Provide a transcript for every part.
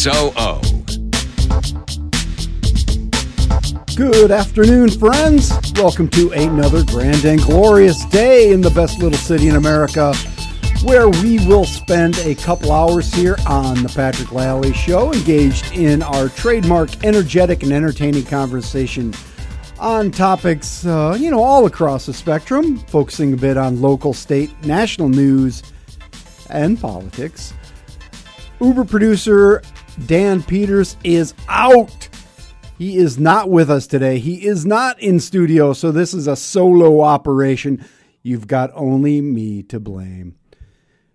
So. Good afternoon, friends. Welcome to another grand and glorious day in the best little city in America, where we will spend a couple hours here on the Patrick Lalley Show, engaged in our trademark, energetic, and entertaining conversation on topics, uh, you know, all across the spectrum, focusing a bit on local, state, national news, and politics. Uber producer Dan Peters is out. He is not with us today. He is not in studio, so this is a solo operation. You've got only me to blame.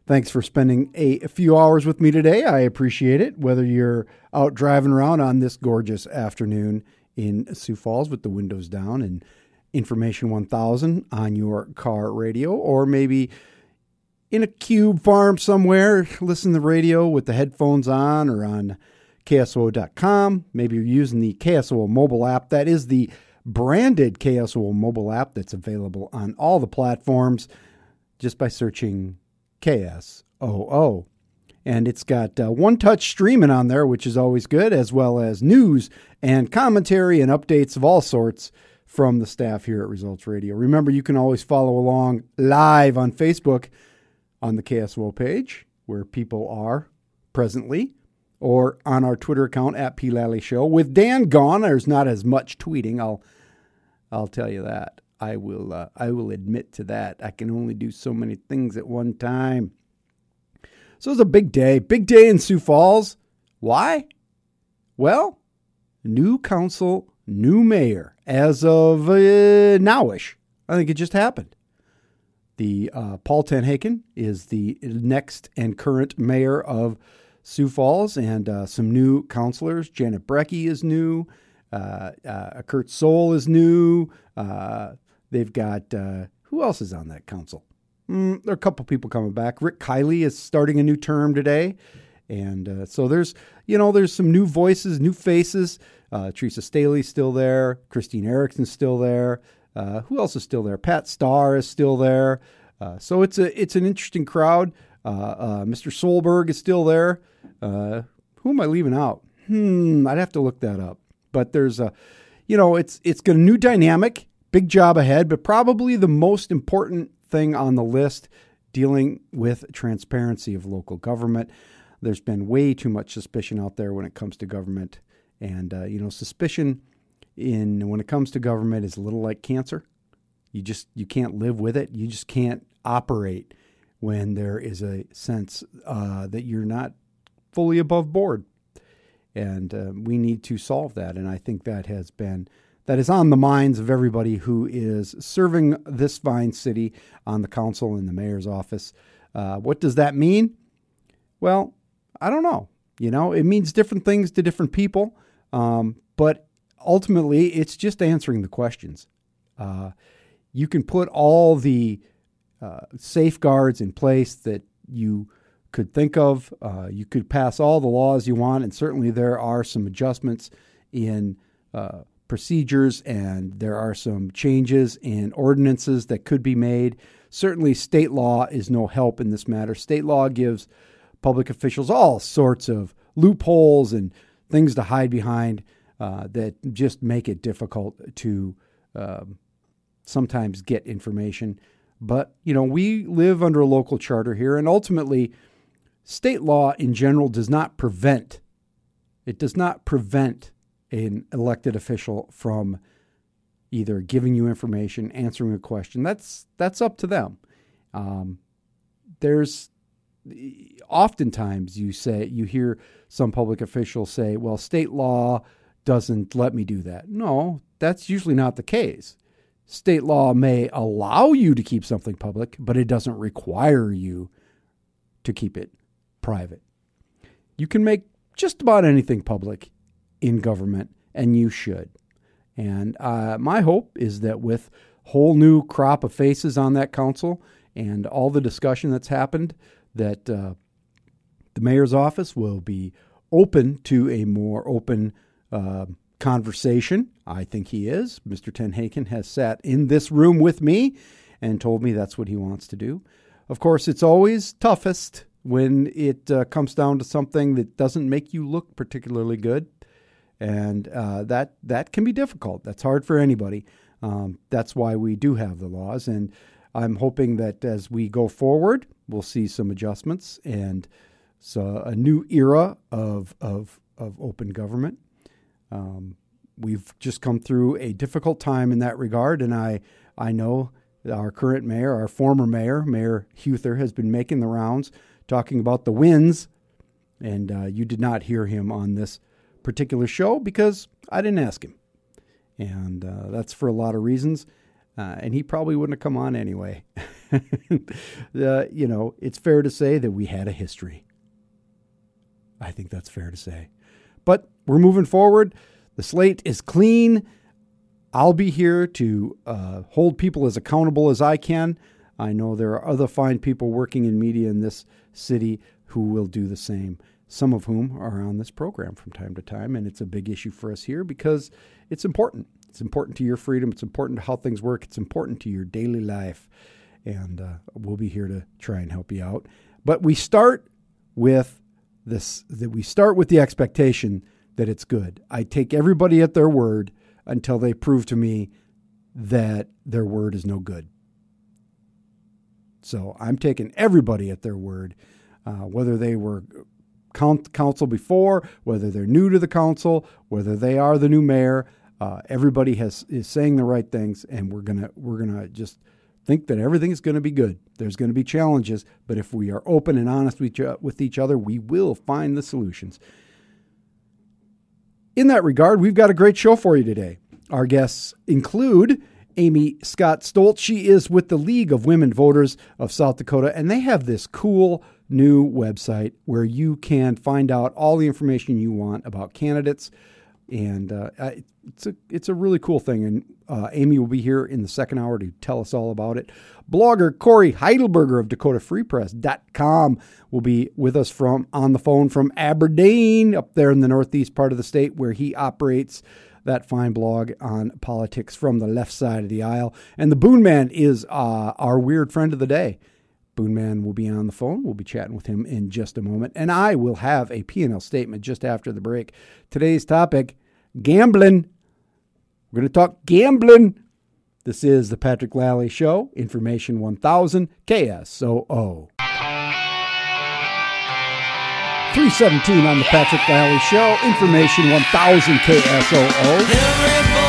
Thanks for spending a, few hours with me today. I appreciate it, whether you're out driving around on this gorgeous afternoon in Sioux Falls with the windows down and Information 1000 on your car radio, or maybe in a cube farm somewhere, listen to the radio with the headphones on or on KSOO.com. Maybe you're using the KSOO mobile app. That is the branded KSOO mobile app that's available on all the platforms just by searching KSOO. And it's got uh, one touch streaming on there, which is always good, as well as news and commentary and updates of all sorts from the staff here at Results Radio. Remember, you can always follow along live on Facebook on the KSOO page, where people are presently or on our Twitter account at P Lalley Show. With Dan gone, there's not as much tweeting. I'll I'll tell you that. I will uh, I will admit to that. I can only do so many things at one time. So it's a big day, big day in Sioux Falls. Why? Well, new council, new mayor as of uh, nowish. I think it just happened. The uh, Paul TenHaken is the next and current mayor of Sioux Falls and uh, some new counselors. Janet Brekke is new. Uh, uh, Curt Soehl is new. Uh, they've got uh, who else is on that council? Mm, there are a couple people coming back. Rick Kiley is starting a new term today, and so there's you know there's some new voices, new faces. Theresa Stehly's still there. Christine Erickson's still there. Who else is still there? Pat Starr is still there. so it's a it's an interesting crowd. Mr. Selberg is still there. Uh, who am I leaving out? Hmm, I'd have to look that up. But there's a, you know, it's it's got a new dynamic, big job ahead, but probably the most important thing on the list dealing with transparency of local government. There's been way too much suspicion out there when it comes to government, and uh, you know, suspicion in when it comes to government is a little like cancer. You just you can't live with it. You just can't operate when there is a sense uh, that you're not fully above board. And uh, we need to solve that. And I think that has been that is on the minds of everybody who is serving this fine city on the council and the mayor's office. Uh, what does that mean? Well, I don't know. You know, it means different things to different people, um, but ultimately, it's just answering the questions. Uh, you can put all the uh, safeguards in place that you could think of. Uh, you could pass all the laws you want, and certainly there are some adjustments in uh, procedures and there are some changes in ordinances that could be made. Certainly, state law is no help in this matter. State law gives public officials all sorts of loopholes and things to hide behind uh, that just make it difficult to um, sometimes get information. But, you know, we live under a local charter here, and ultimately, State law in general does not prevent, it does not prevent an elected official from either giving you information, answering a question. That's that's up to them. Um, there's oftentimes you say you hear some public officials say, "Well, state law doesn't let me do that." No, that's usually not the case. State law may allow you to keep something public, but it doesn't require you to keep it private. You can make just about anything public in government, and you should. And uh, my hope is that with whole new crop of faces on that council and all the discussion that's happened, that uh, the mayor's office will be open to a more open uh, conversation. I think he is. Mr. TenHaken has sat in this room with me and told me that's what he wants to do. Of course, it's always toughest when it uh, comes down to something that doesn't make you look particularly good, and uh, that that can be difficult. That's hard for anybody. Um, that's why we do have the laws, and I'm hoping that as we go forward, we'll see some adjustments and so a new era of of of open government. Um, we've just come through a difficult time in that regard, and I I know our current mayor, our former mayor, Mayor Huether, has been making the rounds talking about the wins, and uh, you did not hear him on this particular show because I didn't ask him, and uh, that's for a lot of reasons. Uh, and he probably wouldn't have come on anyway. you know, it's fair to say that we had a history. I think that's fair to say. But we're moving forward. The slate is clean. I'll be here to uh, hold people as accountable as I can. I know there are other fine people working in media in this city who will do the same, some of whom are on this program from time to time. And it's a big issue for us here because it's important. It's important to your freedom, it's important to how things work, it's important to your daily life. And uh, we'll be here to try and help you out. But we start with this that we start with the expectation that it's good. I take everybody at their word until they prove to me that their word is no good. So I'm taking everybody at their word, uh, whether they were council before, whether they're new to the council, whether they are the new mayor. Uh, everybody has is saying the right things, and we're gonna we're gonna just think that everything is going to be good. There's going to be challenges, but if we are open and honest with each other, we will find the solutions. In that regard, we've got a great show for you today. Our guests include Amy Scott Stoltz. She is with the League of Women Voters of South Dakota, and they have this cool new website where you can find out all the information you want about candidates and uh, it's a it's a really cool thing. And uh, Amy will be here in the second hour to tell us all about it. Blogger Cory Heidelberger of DakotaFreePress.com will be with us from on the phone from Aberdeen, up there in the northeast part of the state, where he operates that fine blog on politics from the left side of the aisle. And the Boone Man is uh, our weird friend of the day. Boone Man will be on the phone. We'll be chatting with him in just a moment. And I will have a P&L statement just after the break. Today's topic, gambling. We're going to talk gambling. This is the Patrick Lalley Show, Information 1000 KSOO. 317 on the Patrick Lalley Show, Information 1000 KSOO.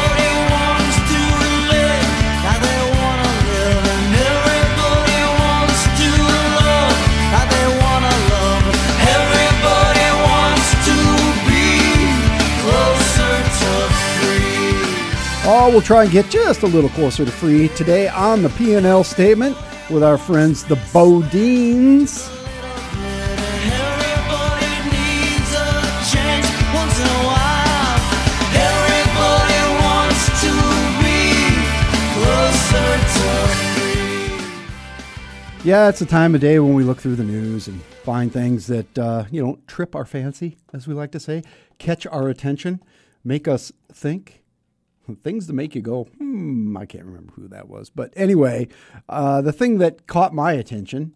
We'll try and get just a little closer to free today on the P&L statement with our friends the Bodines. Yeah, it's a time of day when we look through the news and find things that uh, you know trip our fancy, as we like to say, catch our attention, make us think, things to make you go, hmm, I can't remember who that was. But anyway, uh, the thing that caught my attention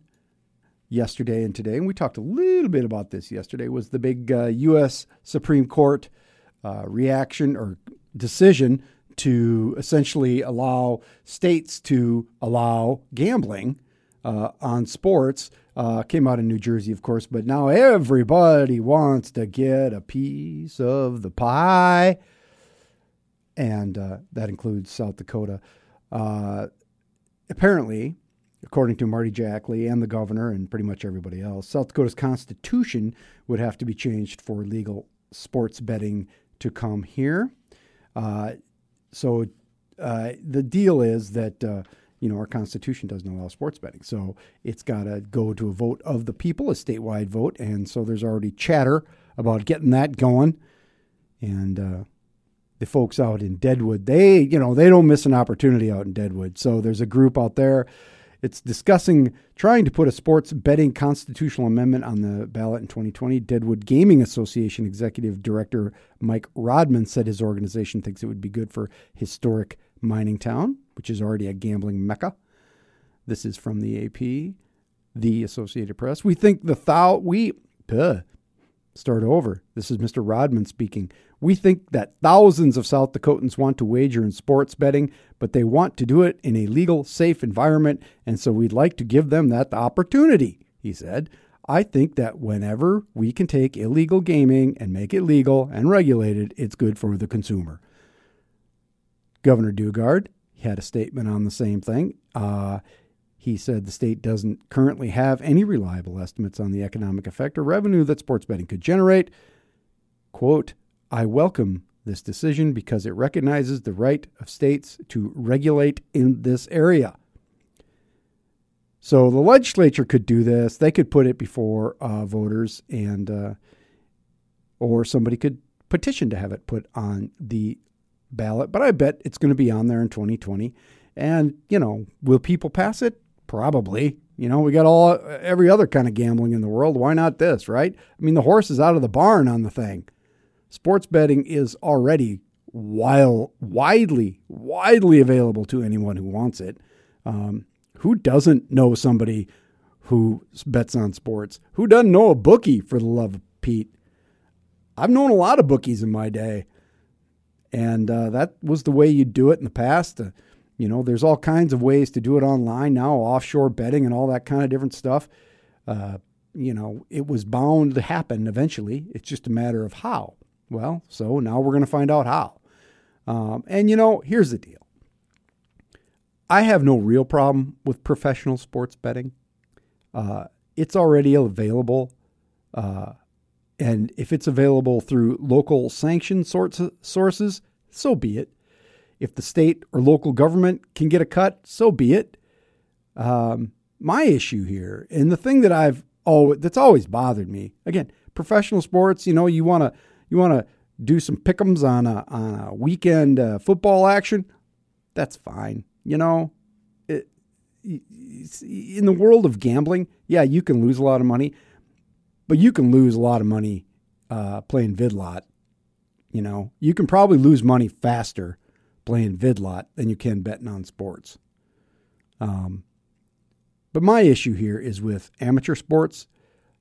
yesterday and today, and we talked a little bit about this yesterday, was the big uh, U.S. Supreme Court uh, reaction or decision to essentially allow states to allow gambling uh, on sports. Uh, came out in New Jersey, of course, but now everybody wants to get a piece of the pie and uh, that includes South Dakota. Uh, apparently, according to Marty Jackley and the governor and pretty much everybody else, South Dakota's constitution would have to be changed for legal sports betting to come here. Uh, so uh, the deal is that uh, you know our constitution doesn't allow sports betting, so it's got to go to a vote of the people, a statewide vote, and so there's already chatter about getting that going, and uh, the folks out in Deadwood, they, you know, they don't miss an opportunity out in Deadwood. So there's a group out there. It's discussing trying to put a sports betting constitutional amendment on the ballot in 2020. Deadwood Gaming Association Executive Director Mike Rodman said his organization thinks it would be good for historic mining town, which is already a gambling mecca. This is from the AP. the Associated Press. We think the thou we start over. This is Mr. Rodman speaking. We think that thousands of South Dakotans want to wager in sports betting, but they want to do it in a legal, safe environment, and so we'd like to give them that opportunity, he said. I think that whenever we can take illegal gaming and make it legal and regulated, it's good for the consumer. Governor Daugaard had a statement on the same thing. Uh, he said the state doesn't currently have any reliable estimates on the economic effect or revenue that sports betting could generate. Quote, I welcome this decision because it recognizes the right of states to regulate in this area. So the legislature could do this. They could put it before uh, voters, and uh, or somebody could petition to have it put on the ballot. But I bet it's going to be on there in 2020. And you know, will people pass it? Probably. You know, we got all every other kind of gambling in the world. Why not this, right? I mean, the horse is out of the barn on the thing. Sports betting is already while widely, widely available to anyone who wants it. Um, who doesn't know somebody who bets on sports? Who doesn't know a bookie for the love of Pete? I've known a lot of bookies in my day, and uh, that was the way you do it in the past. Uh, you know, there's all kinds of ways to do it online now, offshore betting and all that kind of different stuff. Uh, you know, it was bound to happen eventually. It's just a matter of how. Well, so now we're going to find out how. Um, and, you know, here's the deal I have no real problem with professional sports betting. Uh, it's already available. Uh, and if it's available through local of sources, so be it. If the state or local government can get a cut, so be it. Um, my issue here, and the thing that I've oh that's always bothered me, again, professional sports. You know, you want to you want to do some pickums on a on a weekend uh, football action. That's fine. You know, it, in the world of gambling, yeah, you can lose a lot of money, but you can lose a lot of money uh, playing vidlot. You know, you can probably lose money faster playing vidlot than you can betting on sports. Um, but my issue here is with amateur sports,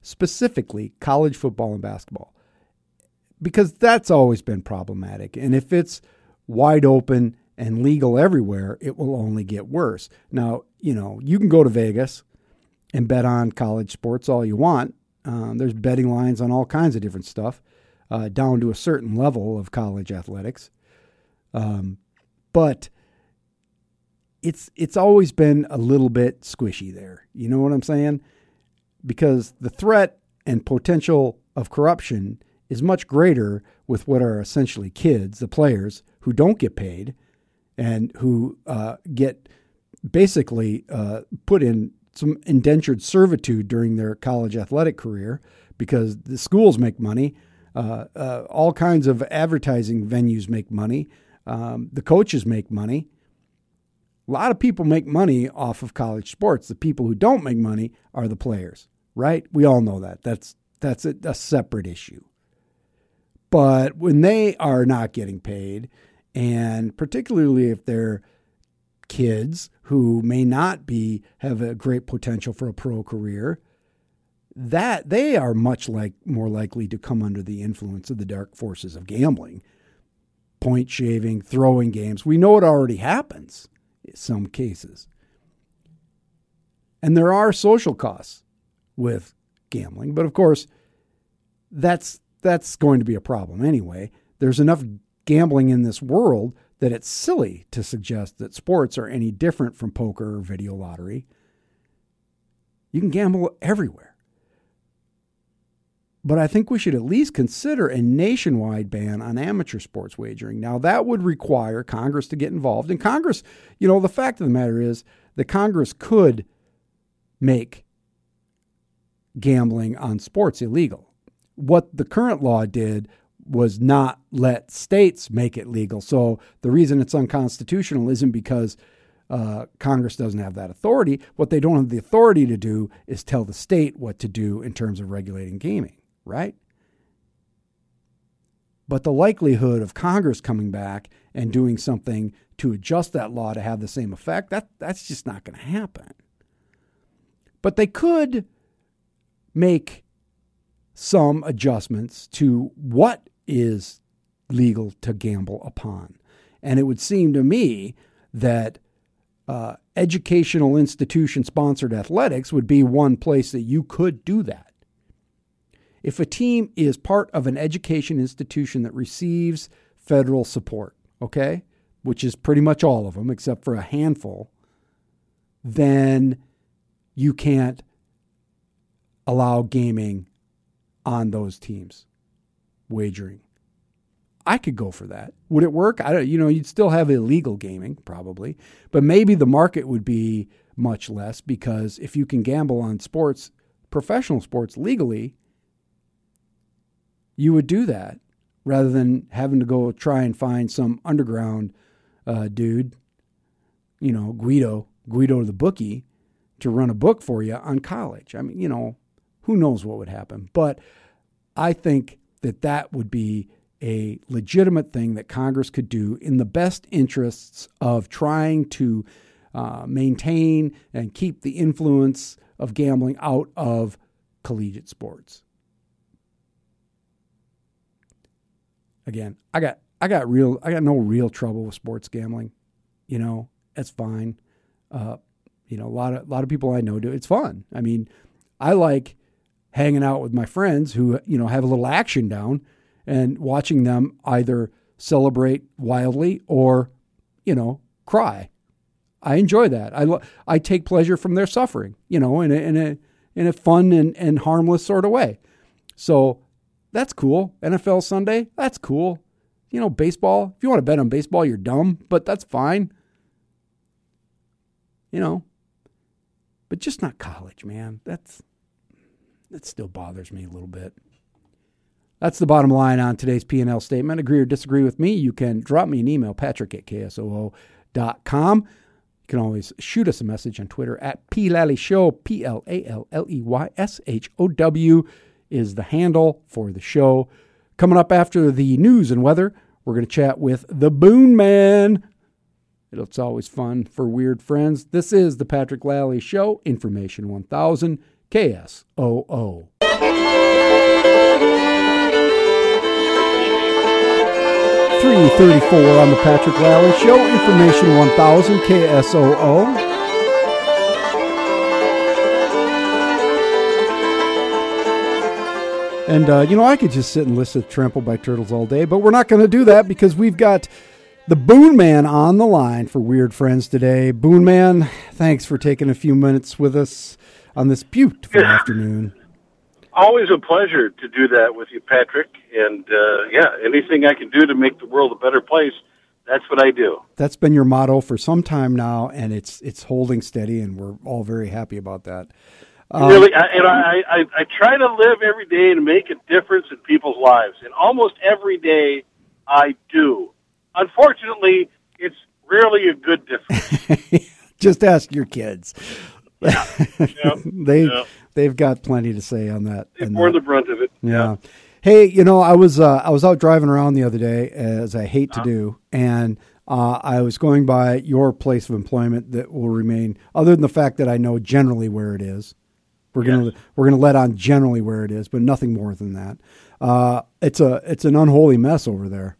specifically college football and basketball because that's always been problematic. And if it's wide open and legal everywhere, it will only get worse. Now, you know, you can go to Vegas and bet on college sports all you want. Uh, there's betting lines on all kinds of different stuff, uh, down to a certain level of college athletics. Um, but it's it's always been a little bit squishy there. You know what I'm saying? Because the threat and potential of corruption is much greater with what are essentially kids, the players, who don't get paid and who uh, get basically uh, put in some indentured servitude during their college athletic career because the schools make money. Uh, uh all kinds of advertising venues make money. Um, the coaches make money. A lot of people make money off of college sports. The people who don't make money are the players, right? We all know that. That's that's a, a separate issue. But when they are not getting paid, and particularly if they're kids who may not be have a great potential for a pro career, that they are much like more likely to come under the influence of the dark forces of gambling, point shaving, throwing games. We know it already happens in some cases. And there are social costs with gambling, but of course, that's that's going to be a problem anyway. There's enough gambling in this world that it's silly to suggest that sports are any different from poker or video lottery. You can gamble everywhere. But I think we should at least consider a nationwide ban on amateur sports wagering. Now, that would require Congress to get involved. And Congress, you know, the fact of the matter is that Congress could make gambling on sports illegal what the current law did was not let states make it legal. So the reason it's unconstitutional isn't because uh, Congress doesn't have that authority. What they don't have the authority to do is tell the state what to do in terms of regulating gaming, right? But the likelihood of Congress coming back and doing something to adjust that law to have the same effect, that, that's just not going to happen. But they could make some adjustments to what is legal to gamble upon. And it would seem to me that uh, educational institution sponsored athletics would be one place that you could do that. If a team is part of an education institution that receives federal support, okay, which is pretty much all of them except for a handful, then you can't allow gaming on those teams, wagering. I could go for that. Would it work? I don't. You know, you'd still have illegal gaming probably, but maybe the market would be much less because if you can gamble on sports, professional sports legally, you would do that rather than having to go try and find some underground uh, dude, you know, Guido, Guido the bookie, to run a book for you on college. I mean, you know, who knows what would happen, but I think that that would be a legitimate thing that Congress could do in the best interests of trying to uh, maintain and keep the influence of gambling out of collegiate sports. Again, I got I got real I got no real trouble with sports gambling. You know, that's fine. Uh, you know, a lot of a lot of people I know do. It's fun. I mean, I like hanging out with my friends who you know have a little action down and watching them either celebrate wildly or, you know, cry. I enjoy that. I, lo- I take pleasure from their suffering, you know, in a, in a, in a fun and, and harmless sort of way. So that's cool. NFL Sunday, that's cool. You know, baseball, if you want to bet on baseball, you're dumb, but that's fine. You know, but just not college, man. That's that still bothers me a little bit. That's the bottom line on today's P&L statement. Agree or disagree with me, you can drop me an email, patrick at ksoo.com. You can always shoot us a message on Twitter at P Show, P L A L L E Y S H O W is the handle for the show. Coming up after the news and weather, we're going to chat with the Boon Man. It's always fun for weird friends. This is the Patrick Lalley Show, Information 1000, KSOO. 334 on the Patrick Lalley Show, Information 1000 KSOO. And, uh, you know, I could just sit and listen to Trampled by Turtles all day, but we're not going to do that because we've got the Boon Man on the line for Weird Friends today. Boon Man, thanks for taking a few minutes with us on this beautiful afternoon always a pleasure to do that with you, Patrick. And uh, yeah, anything I can do to make the world a better place, that's what I do. That's been your motto for some time now, and it's it's holding steady, and we're all very happy about that. Um, really, I, and I, I I try to live every day to make a difference in people's lives, and almost every day I do. Unfortunately, it's rarely a good difference. Just ask your kids. Yeah. Yep. they yep they've got plenty to say on that. They bore the brunt of it. Yeah. Hey, you know, I was uh, I was out driving around the other day, as I hate to uh-huh. do, and uh, I was going by your place of employment that will remain, other than the fact that I know generally where it is. We're yes. gonna we're gonna let on generally where it is, but nothing more than that. Uh, it's a it's an unholy mess over there.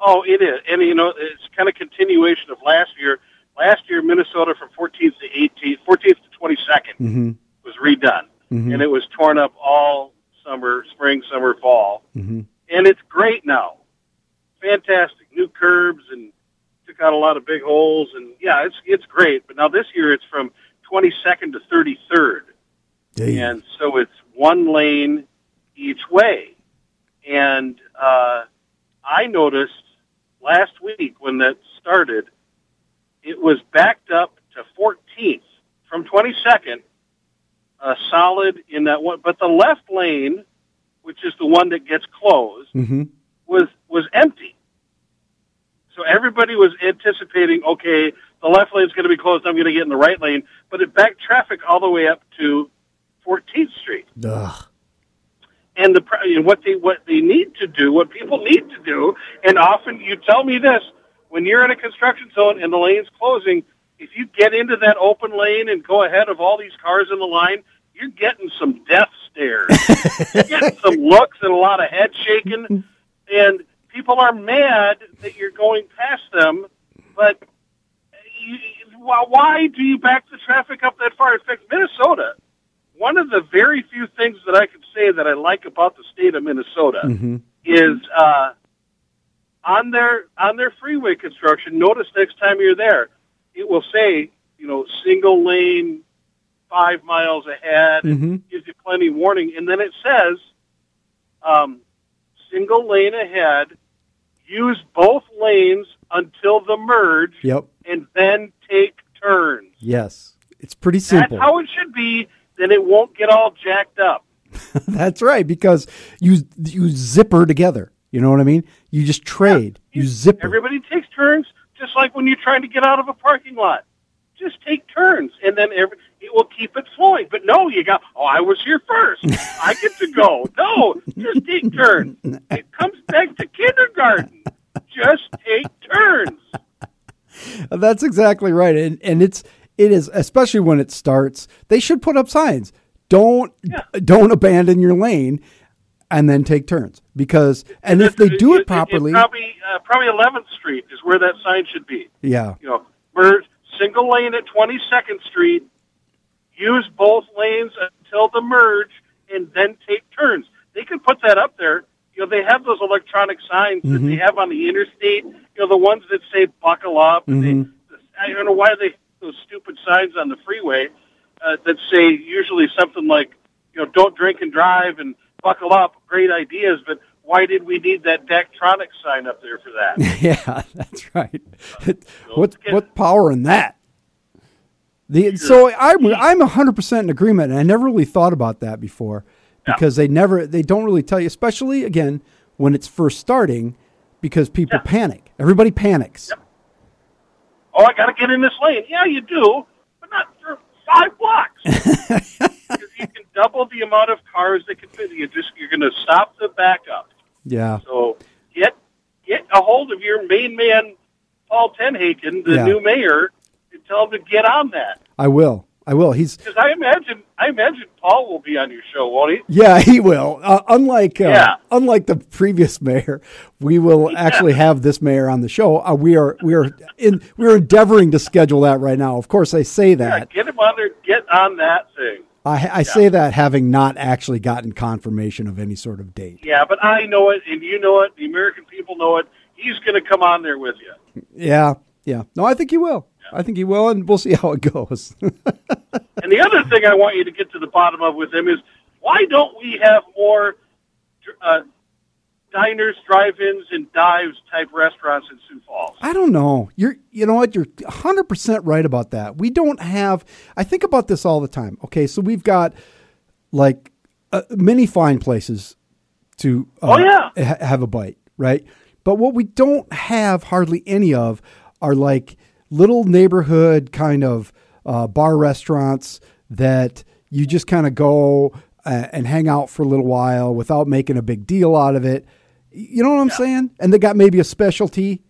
Oh, it is, and you know, it's kind of continuation of last year. Last year, Minnesota from 14th to 18th, 14th to 22nd. Mm-hmm was redone, mm-hmm. and it was torn up all summer, spring, summer, fall, mm-hmm. and it's great now. Fantastic new curbs and took out a lot of big holes, and yeah, it's it's great. But now this year it's from 22nd to 33rd, and so it's one lane each way. And uh, I noticed last week when that started, it was backed up to 14th from 22nd uh, solid in that one, but the left lane, which is the one that gets closed, mm-hmm. was was empty. So everybody was anticipating, okay, the left lane is going to be closed. I'm going to get in the right lane, but it backed traffic all the way up to 14th Street. Ugh. And the and what they what they need to do, what people need to do, and often you tell me this when you're in a construction zone and the lane's closing, if you get into that open lane and go ahead of all these cars in the line, you're getting some death stares. you're getting some looks and a lot of head shaking, and people are mad that you're going past them. But you, why do you back the traffic up that far? In fact, Minnesota, one of the very few things that I can say that I like about the state of Minnesota mm-hmm. is uh, on their on their freeway construction. Notice next time you're there, it will say, you know, single lane, five miles ahead, mm-hmm. gives you plenty of warning, and then it says, um, single lane ahead. Use both lanes until the merge. Yep. And then take turns. Yes. It's pretty simple. That's how it should be. Then it won't get all jacked up. That's right, because you you zipper together. You know what I mean? You just trade. Yeah, you, you zipper. Everybody takes turns, just like when you're trying to get out of a parking lot. Just take turns, and then every, it will keep it flowing. But no, you got. Oh, I was here first. I get to go. No, just take turns. It comes back to kindergarten. Just take turns. That's exactly right, and and it's it is especially when it starts. They should put up signs. Don't yeah. don't abandon your lane, and then take turns because and, if they do it, properly, it, probably uh, probably 11th Street is where that sign should be. Yeah, you know, we're single lane at 22nd Street. Use both lanes until the merge, and then take turns. They could put that up there you know, they have those electronic signs mm-hmm. that they have on the interstate. You know, the ones that say "buckle up." Mm-hmm. They, I don't know why they those stupid signs on the freeway uh, that say usually something like, you know, "Don't drink and drive" and "Buckle up." Great ideas, but why did we need that Daktronic sign up there for that? yeah, that's right. What what power in that? The, so I'm mm-hmm. I'm 100 percent in agreement, and I never really thought about that before because yeah. they never they don't really tell you, especially again when it's first starting, because people yeah. panic. Everybody panics. Yep. Oh, I got to get in this lane. Yeah, you do, but not for five blocks. you can double the amount of cars that can fit. You just you're going to stop the backup. Yeah. So get get a hold of your main man, Paul TenHaken, the yeah. new mayor, and tell him to get on that. I will. I will. He's because I imagine I imagine Paul will be on your show, won't he? Yeah, he will. Uh, unlike uh, yeah. unlike the previous mayor, we will yeah. actually have this mayor on the show. Uh, we are we are in we are endeavoring to schedule that right now. Of course, I say that. Yeah, get him on there. Get on that thing. I, I say that having not actually gotten confirmation of any sort of date. Yeah, but I know it, and you know it. The American people know it. He's going to come on there with you. Yeah, yeah. No, I think he will. I think he will, and we'll see how it goes. and the other thing I want you to get to the bottom of with him is why don't we have more uh, diners, drive-ins, and dives type restaurants in Sioux Falls? I don't know. You're, you know what? You're 100 percent right about that. We don't have. I think about this all the time. Okay, so we've got like uh, many fine places to uh, oh yeah ha- have a bite, right? But what we don't have hardly any of are like little neighborhood kind of uh, bar restaurants that you just kind of go uh, and hang out for a little while without making a big deal out of it. You know what I'm yeah. saying? And they got maybe a specialty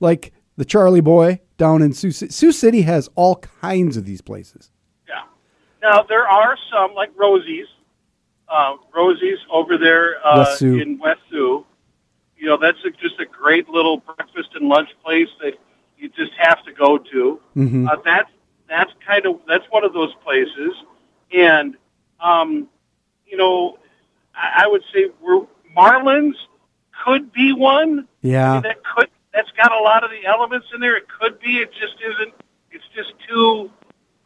like the Charlie Boy down in Sioux City. Sioux City has all kinds of these places. Yeah. Now there are some like Rosie's, uh, Rosie's over there uh, West in West Sioux. You know that's a, just a great little breakfast and lunch place that you just have to go to. Mm-hmm. Uh, that's that's kind of that's one of those places, and um, you know, I, I would say we're, Marlins could be one. Yeah, I mean, that could that's got a lot of the elements in there. It could be. It just isn't. It's just too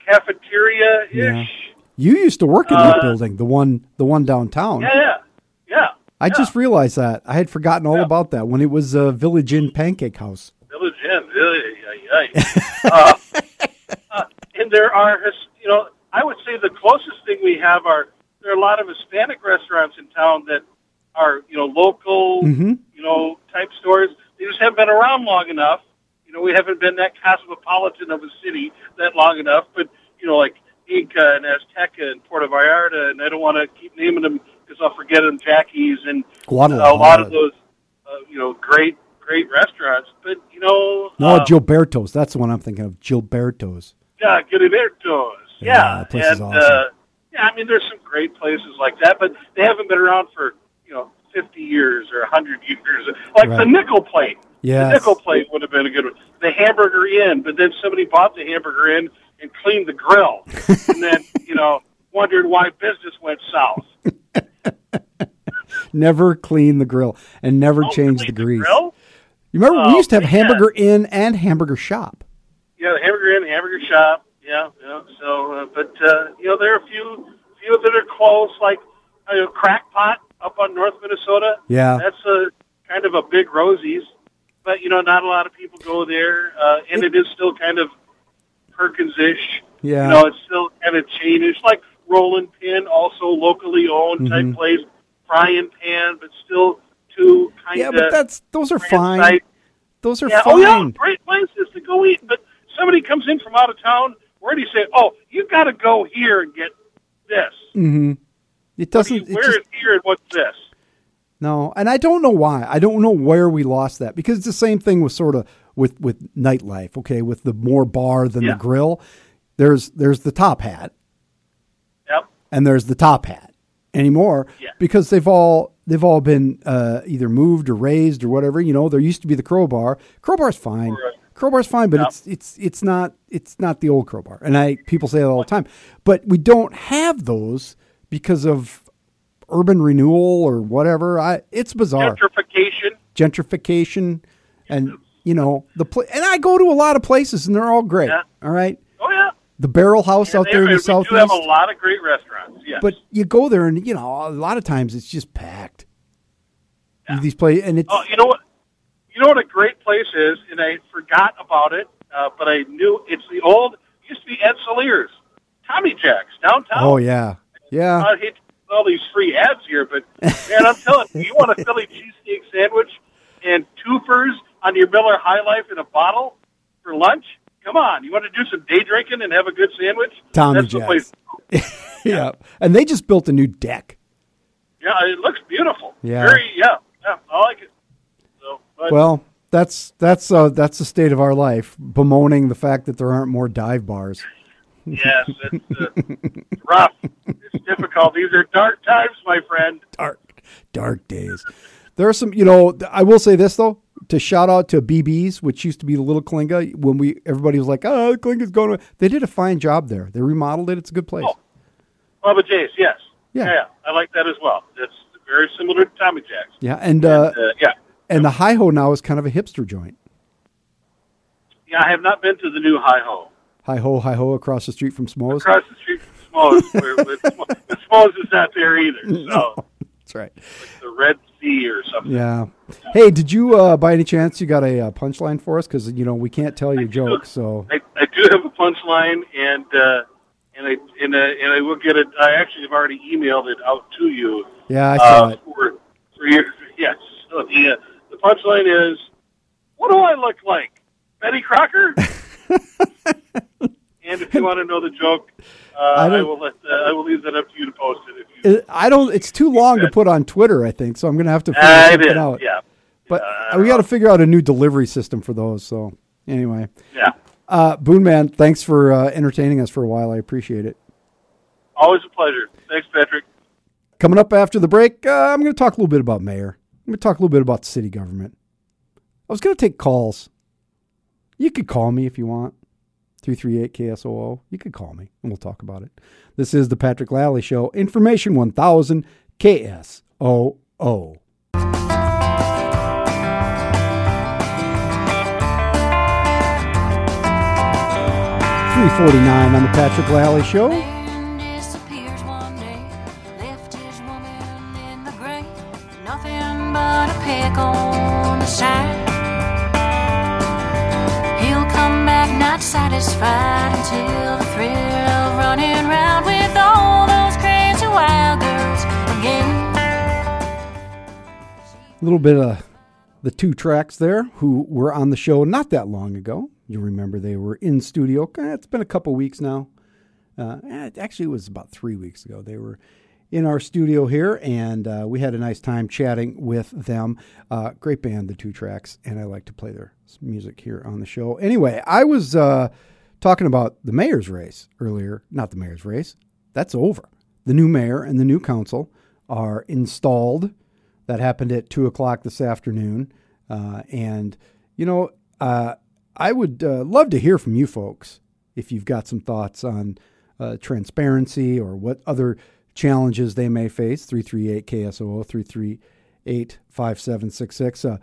cafeteria ish. Yeah. You used to work in uh, that building, the one the one downtown. Yeah, yeah, yeah. I yeah. just realized that I had forgotten all about that when it was a Village Inn Pancake House. Village Inn, really? uh, uh, and there are, you know, I would say the closest thing we have are there are a lot of Hispanic restaurants in town that are, you know, local, mm-hmm. you know, type stores. They just haven't been around long enough. You know, we haven't been that cosmopolitan of a city that long enough. But you know, like Inca and Azteca and Puerto Vallarta, and I don't want to keep naming them because I'll forget them. Jackie's and Guadalajara. a lot of those, uh, you know, great great restaurants, but you know, No, uh, Gilberto's. That's the one I'm thinking of. Gilberto's. yeah, Gilberto's. Yeah, Yeah, and awesome. uh, yeah, I mean, there's some great places like that, but they haven't been around for 50 years or 100 years. Like the Nickel Plate. The Nickel Plate would have been a good one. The Hamburger Inn, but then somebody bought the Hamburger Inn and cleaned the grill, and then you know wondered why business went south. Never clean the grill and never Oh, change the grease. grill? You remember we Oh, used to have yeah. Hamburger Inn and Hamburger Shop. Yeah, the Hamburger Inn, Hamburger Shop. Yeah, yeah. So, uh, but uh, you know, there are a few few that are close, like uh, you know, Crackpot up on North Minnesota. Yeah. that's a kind of a big Rosie's, but you know, not a lot of people go there, uh, and it is still kind of Perkins-ish. Yeah. you know, it's still kind of chainish, like Rolling Pin, also locally owned Mm-hmm. type place. Frying Pan, but still two kind of Yeah, but that's those are fine. Those are yeah, fine. oh yeah, great places to go eat. But somebody comes in from out of town, where do you say, "Oh, you got to go here and get this"? It you- doesn't. It Where just, is here and what's this? no, and I don't know why. I don't know where we lost that because it's the same thing with sort of with with nightlife. Okay, with the more bar than Yeah. the grill. There's there's the top hat Yep. and there's the top hat anymore Yeah. because they've all they've all been uh, either moved or raised or whatever. You know, there used to be the crowbar. Crowbar's fine. Right. Crowbar's fine, but Yep. it's it's it's not it's not the old crowbar. And I people say that all the time. But we don't have those because of urban renewal or whatever. I it's bizarre. Gentrification. Gentrification and you know, the pla- and I go to a lot of places and they're all great. Yeah. All right. Oh yeah. The Barrel House out there in the we southeast. do have a lot of great restaurants. Yes. But you go there and you know a lot of times it's just packed. These play and it's oh, you know what? You know what a great place is, and I forgot about it, uh, but I knew it's the old. Used to be Ed Saliers, Tommy Jack's downtown. oh yeah yeah I hate all these free ads here, but man, I'm telling you, you want a Philly cheesesteak sandwich and twofers on your Miller High Life in a bottle for lunch? Come on, you want to do some day drinking and have a good sandwich? Tommy That's the Jack's. place. yeah and they just built a new deck. Yeah, it looks beautiful. Yeah. Very, yeah, yeah, I like it. So, but, Well, that's that's uh, that's the state of our life, bemoaning the fact that there aren't more dive bars. Yes, it's uh, rough. It's difficult. These are dark times, my friend. Dark, dark days. There are some, you know. I will say this though, to shout out to BB's, which used to be the Little Klinga. When we everybody was like, "Oh, Klinga's going," away." they did a fine job there. They remodeled it. It's a good place. Oh. Bubba Jay's, yes. Yeah. yeah, I like that as well. It's very similar to Tommy Jack's. Yeah, and uh, Uh, yeah. and the Hi Ho now is kind of a hipster joint. Yeah, I have not been to the new Hi Ho. Hi Ho, Hi Ho, across the street from Smo's. Across the street from Smo's, where but is not there either. So That's right. the Red Sea or something. Yeah. Hey, did you, uh, by any chance, you got a uh, punchline for us? Because you know we can't tell your jokes. So I, I do have a punchline, and uh, and I and, uh, and I will get it. I actually have already emailed it out to you. yeah, I saw uh, it. for for your yes. So the uh, the punchline is, what do I look like, Betty Crocker? and if you want to know the joke, uh, I, I, will let uh, I will leave that up to you to post it. If you, I don't. It's too long to put on Twitter. I think so. I'm going to have to figure uh, it something is, out. yeah, But Uh, we got to figure out a new delivery system for those. So anyway, yeah. uh, Boone Man, thanks for uh, entertaining us for a while. I appreciate it. Always a pleasure. Thanks, Patrick. Coming up after the break, uh, I'm going to talk a little bit about mayor. I'm going to talk a little bit about city government. I was going to take calls. You could call me if you want. 338 KSOO. You could call me and we'll talk about it. This is the Patrick Lalley Show. Information 1000 KSOO. 349 on the Patrick Lalley Show. nothing but a on the side. Satisfied until the thrill of running round with all those crazy wild girls again. A little bit of the two tracks there who were on the show not that long ago. You remember they were in studio. Eh, It's been a couple weeks now. Uh, eh, actually, it was about three weeks ago. They were in our studio here, and uh, we had a nice time chatting with them. Uh, great band, the Two Tracks, and I like to play their music here on the show. Anyway, I was uh, talking about the mayor's race earlier. Not the mayor's race, that's over. The new mayor and the new council are installed. That happened at 2 o'clock this afternoon. Uh, and, you know, uh, I would uh, love to hear from you folks if you've got some thoughts on transparency or what other challenges they may face. 338 KSOO 338 5766. Uh,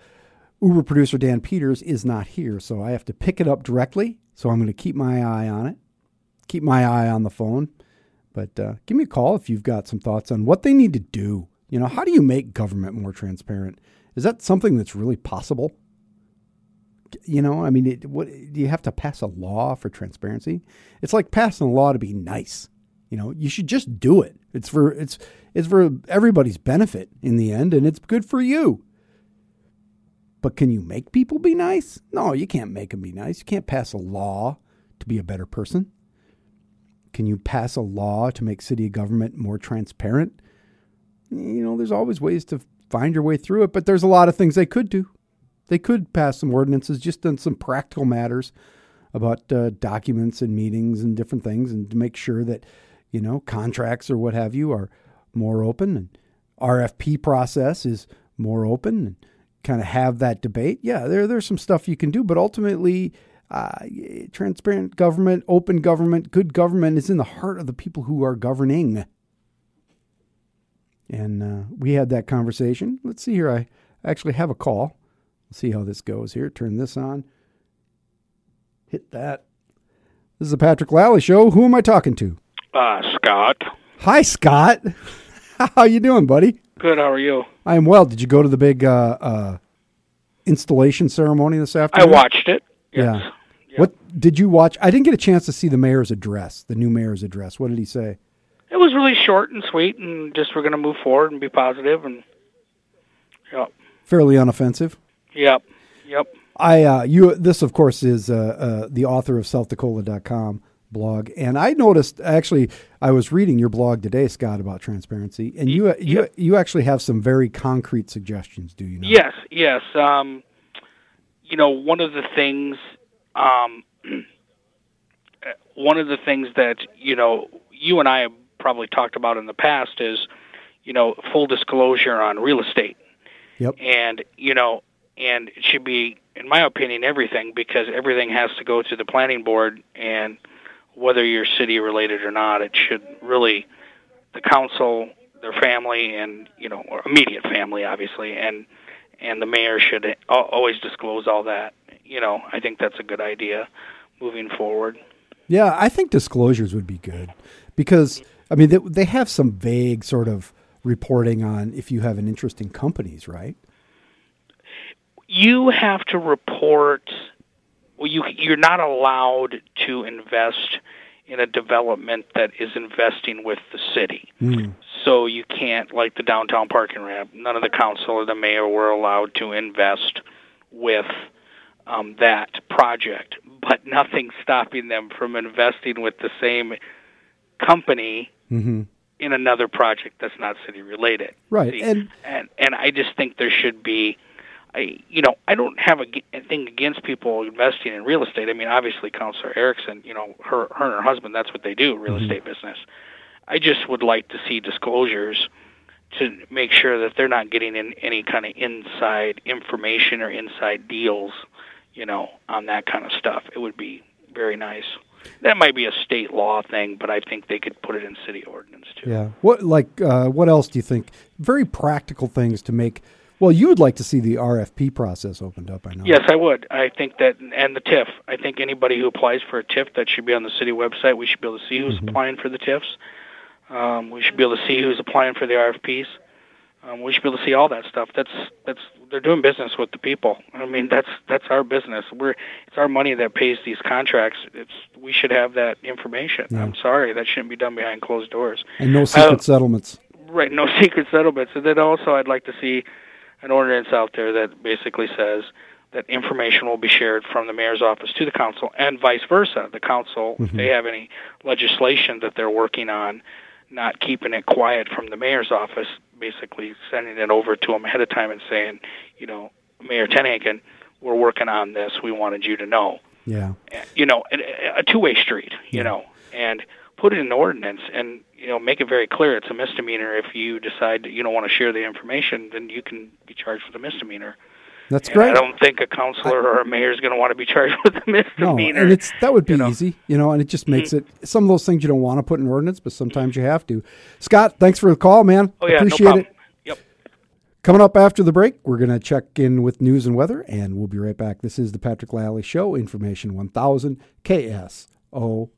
Uber producer Dan Peters is not here, so I have to pick it up directly. So I'm going to keep my eye on it, keep my eye on the phone. But uh, give me a call if you've got some thoughts on what they need to do. You know, how do you make government more transparent? Is that something that's really possible? You know, I mean, it, what do you have to pass a law for transparency? It's like passing a law to be nice. You know, you should just do it. It's for it's it's for everybody's benefit in the end, and it's good for you. But can you make people be nice? No, you can't make them be nice. You can't pass a law to be a better person. Can you pass a law to make city government more transparent? You know, there's always ways to find your way through it, but there's a lot of things they could do. They could pass some ordinances just on some practical matters about uh, documents and meetings and different things, and to make sure that you know contracts or what have you are more open and RFP process is more open and kind of have that debate. Yeah, there there's some stuff you can do, but ultimately uh, transparent government, open government, good government is in the heart of the people who are governing. And uh, we had that conversation. Let's see here. I actually have a call. Let's see how this goes here. Turn this on. Hit that. This is the Patrick Lalley Show. Who am I talking to? Uh, Scott. Hi, Scott. how you doing, buddy? Good. How are you? I am well. Did you go to the big uh, uh, installation ceremony this afternoon? I watched it. Yes. Yeah. What did you watch? I didn't get a chance to see the mayor's address, the new mayor's address. What did he say? It was really short and sweet, and just we're going to move forward and be positive, and yep, Fairly unoffensive. yep, yep. I uh, you this of course is uh, uh, the author of SouthDaCola.com blog, and I noticed actually I was reading your blog today, Scott, about transparency, and you you you actually have some very concrete suggestions. Do you know? Yes, yes. Um, you know, one of the things, um, one of the things that you know you and I have probably talked about in the past is, you know, full disclosure on real estate. Yep. and you know and it should be in my opinion everything because everything has to go to the planning board and whether you're city related or not it should really the council their family and you know or immediate family obviously and and the mayor should always disclose all that you know i think that's a good idea moving forward Yeah, I think disclosures would be good because I mean they, they have some vague sort of reporting on if you have an interest in companies, right? you have to report well you you're not allowed to invest in a development that is investing with the city. Mm. so you can't like the downtown parking ramp none of the council or the mayor were allowed to invest with um, that project. But nothing stopping them from investing with the same company hmm in another project that's not city related Right, See, and- and and I just think there should be I you know I don't have a thing against people investing in real estate. I mean, obviously, Councilor Erickson, you know, her her and her husband, that's what they do, real Mm-hmm. estate business. I just would like to see disclosures to make sure that they're not getting in any kind of inside information or inside deals, you know, on that kind of stuff. It would be very nice. That might be a state law thing, but I think they could put it in city ordinance too. Yeah. What like uh, what else do you think? Very practical things to make. Well, you would like to see the RFP process opened up. I know. Yes, I would. I think that, and the TIF. I think anybody who applies for a TIF that should be on the city website. We should be able to see who's applying for the TIFs. Um, we should be able to see who's applying for the RFPs. Um, we should be able to see all that stuff. That's that's they're doing business with the people. I mean, that's that's our business. We're it's our money that pays these contracts. It's we should have that information. Yeah. I'm sorry, that shouldn't be done behind closed doors. And no secret Uh, settlements. Right, no secret settlements. And then also, I'd like to see an ordinance out there that basically says that information will be shared from the mayor's office to the council and vice versa. The council, if mm-hmm. they have any legislation that they're working on, not keeping it quiet from the mayor's office, basically sending it over to him ahead of time and saying, you know, Mayor TenHaken, we're working on this. We wanted you to know. Yeah. You know, a, a two-way street. You know, and put it in an ordinance and you know make it very clear it's a misdemeanor if you decide that you don't want to share the information then you can be charged with a misdemeanor That's and great. i don't think a counselor or a mayor is going to want to be charged with a misdemeanor. No, and it's that would be you know. Mm-hmm. easy, you know, and it just makes it some of those things you don't want to put in ordinance, but sometimes you have to. Scott, thanks for the call, man. oh yeah Appreciate no it. yep Coming up after the break, we're going to check in with news and weather, and we'll be right back. This is the Patrick Lalley Show, Information 1000 KSOO.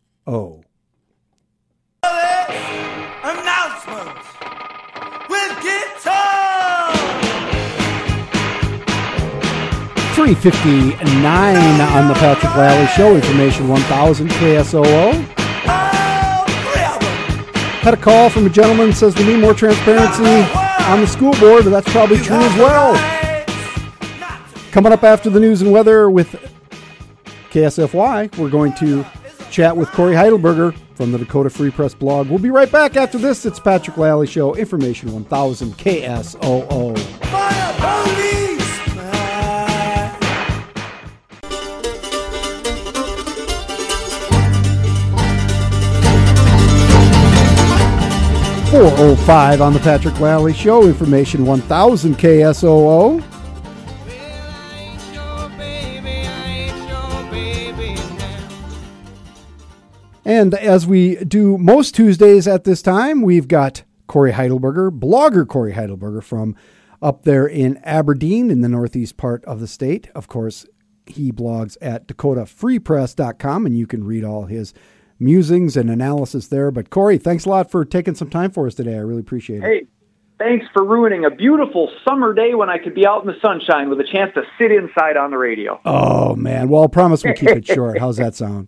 359 on the Patrick Lalley Show, Information 1000 KSOO. Had a call from a gentleman says we need more transparency on the school board, that's probably true as well. Coming up after the news and weather with KSFY, we're going to chat with Cory Heidelberger from the Dakota Free Press blog. We'll be right back after this. It's Patrick Lalley Show, Information 1000 KSOO. 405 on the Patrick Lalley Show, Information 1000 KSOO. And as we do most Tuesdays at this time, we've got Cory Heidelberger, blogger Cory Heidelberger from up there in Aberdeen in the northeast part of the state. Of course, he blogs at dakotafreepress.com and you can read all his musings and analysis there. But Cory, thanks a lot for taking some time for us today. I really appreciate it. Hey, thanks for ruining a beautiful summer day when I could be out in the sunshine with a chance to sit inside on the radio. Oh man. Well, I promise we'll keep it short. How's that sound?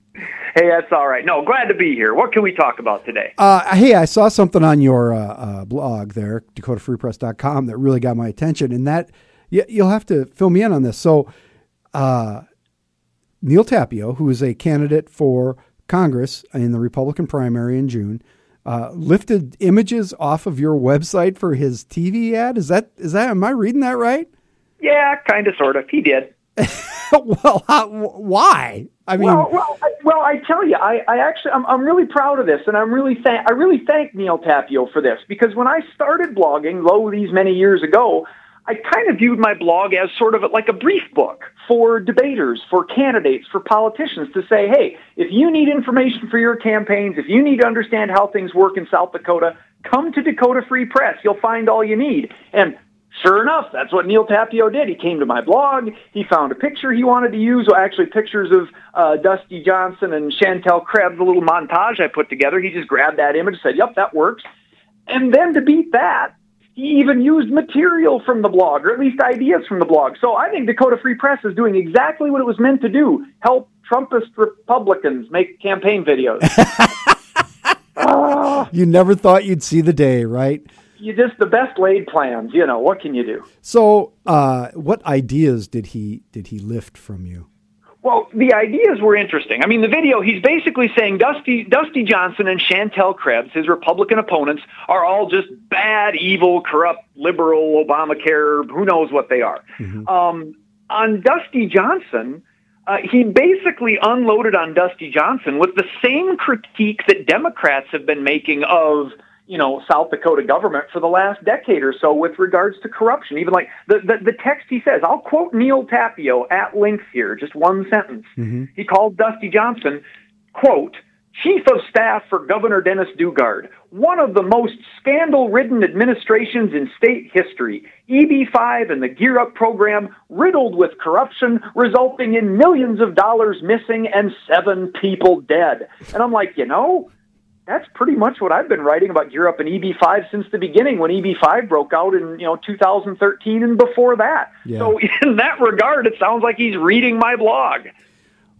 Hey, that's all right. No, glad to be here. What can we talk about today? Uh, hey, I saw something on your uh, uh, blog there, dakotafreepress.com, that really got my attention. And that you, you'll have to fill me in on this. So, uh, Neal Tapio, who is a candidate for Congress in the Republican primary in June, uh, lifted images off of your website for his TV ad. Is that is that? Am I reading that right? Yeah, kind of, sort of. He did. well, how, why? I mean, well, well, I, well, I tell you, I, I actually, I'm, I'm really proud of this, and I'm really thank, I really thank Neal Tapio for this because when I started blogging, lo, these many years ago, I kind of viewed my blog as sort of like a brief book for debaters, for candidates, for politicians to say, hey, if you need information for your campaigns, if you need to understand how things work in South Dakota, come to Dakota Free Press. You'll find all you need. And Sure enough, that's what Neal Tapio did. He came to my blog. He found a picture he wanted to use, well, actually pictures of uh, Dusty Johnson and Shantel Krebs, a little montage I put together. He just grabbed that image, said, "Yep, that works." And then to beat that, he even used material from the blog, or at least ideas from the blog. So I think Dakota Free Press is doing exactly what it was meant to do: help Trumpist Republicans make campaign videos. Ah, you never thought you'd see the day, right? you just the best laid plans. You know what can you do? So, uh, what ideas did he did he lift from you? Well, the ideas were interesting. I mean, the video, he's basically saying Dusty, Dusty Johnson and Shantel Krebs, his Republican opponents, are all just bad, evil, corrupt, liberal, Obamacare, who knows what they are. Um, on Dusty Johnson, uh, he basically unloaded on Dusty Johnson with the same critique that Democrats have been making of you know, South Dakota government for the last decade or so with regards to corruption. Even like the, the, the text he says, I'll quote Neal Tapio at length here, just one sentence. Mm-hmm. He called Dusty Johnson, quote, Chief of Staff for Governor Dennis Daugaard, one of the most scandal ridden administrations in state history. EB5 and the Gear Up program riddled with corruption, resulting in millions of dollars missing and seven people dead. And I'm like, you know, that's pretty much what I've been writing about Gear Up and EB5 since the beginning when EB5 broke out in, you know, 2013 and before that. Yeah. So in that regard, it sounds like he's reading my blog.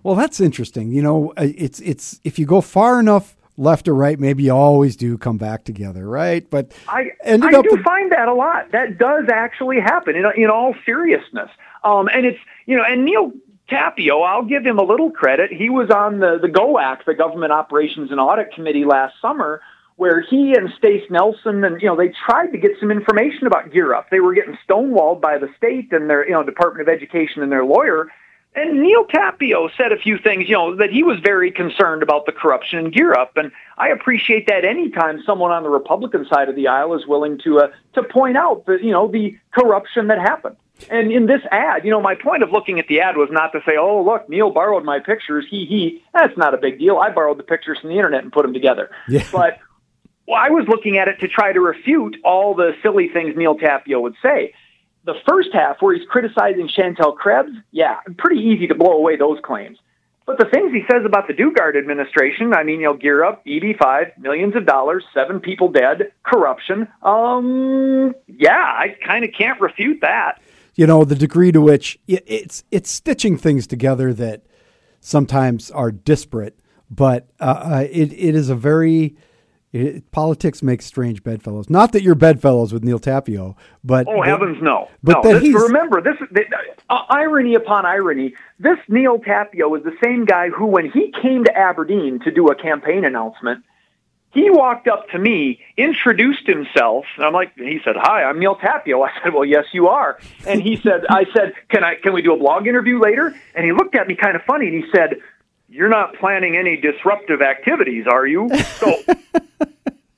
Well, that's interesting. You know, uh, it's it's if you go far enough left or right, maybe you always do come back together, right? But I, ended I up do with- find that a lot. That does actually happen in, in all seriousness. Um, and it's, you know, and Neal Tapio, I'll give him a little credit. He was on the, the GOAC, the Government Operations and Audit Committee last summer, where he and Stace Nelson and you know they tried to get some information about Gear Up. They were getting stonewalled by the state and their you know Department of Education and their lawyer. And Neal Tapio said a few things, you know, that he was very concerned about the corruption in Gear Up, and I appreciate that anytime someone on the Republican side of the aisle is willing to uh, to point out the you know the corruption that happened. And in this ad, you know, my point of looking at the ad was not to say, "Oh, look, Neal borrowed my pictures. He he." That's not a big deal. I borrowed the pictures from the internet and put them together. Yeah. But well, I was looking at it to try to refute all the silly things Neal Tapio would say. The first half, where he's criticizing Shantel Krebs, yeah, pretty easy to blow away those claims. But the things he says about the Daugaard administration, I mean, you know, gear up, EB5, millions of dollars, seven people dead, corruption. Um, yeah, I kind of can't refute that. You know the degree to which it's it's stitching things together that sometimes are disparate, but uh, uh, it it is a very it, politics makes strange bedfellows. Not that you're bedfellows with Neal Tapio, but Oh heavens, no! but no, this, remember this. this uh, irony upon irony. This Neal Tapio is the same guy who, when he came to Aberdeen to do a campaign announcement, he walked up to me, introduced himself, and I'm like, he said, "Hi, I'm Neal Tapio." I said, "Well, yes, you are." And he said, "I said, can I can we do a blog interview later?" And he looked at me kind of funny, and he said, "You're not planning any disruptive activities, are you?" So.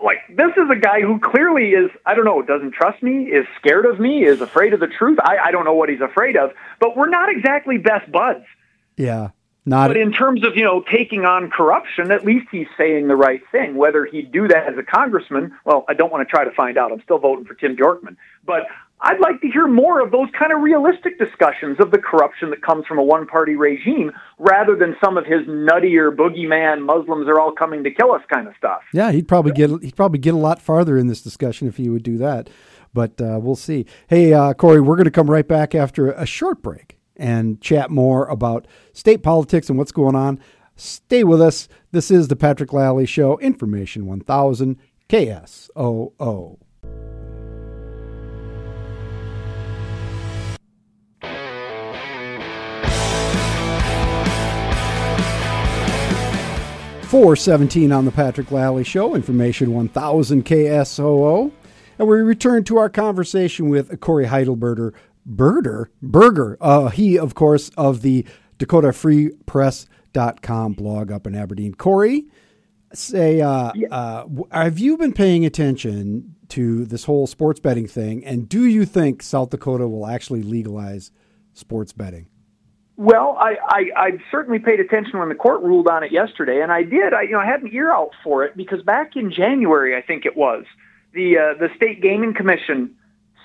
like this is a guy who clearly is i don't know doesn't trust me is scared of me is afraid of the truth i, I don't know what he's afraid of but we're not exactly best buds yeah, not but in terms of you know taking on corruption at least he's saying the right thing. Whether he'd do that as a congressman well i don't want to try to find out. I'm still voting for tim bjorkman but i'd like to hear more of those kind of realistic discussions of the corruption that comes from a one party regime rather than some of his nuttier boogeyman muslims are all coming to kill us kind of stuff. Yeah, he'd probably get he'd probably get a lot farther in this discussion if he would do that. But uh, we'll see. Hey, uh, Cory, we're going to come right back after a short break and chat more about state politics and what's going on. Stay with us. This is the Patrick Lalley Show, Information 1000 KSOO. Four seventeen on the Patrick Lalley Show, Information one thousand KSOO, and we return to our conversation with Cory Heidelberger, Birder, Berger. Uh, he, of course, of the Dakota Free Press.com blog up in Aberdeen. Cory, say, uh, uh, have you been paying attention to this whole sports betting thing? And do you think South Dakota will actually legalize sports betting? Well, I, I, I certainly paid attention when the court ruled on it yesterday, and I did. I, you know, I had an ear out for it because back in January, I think it was, the uh, the state gaming commission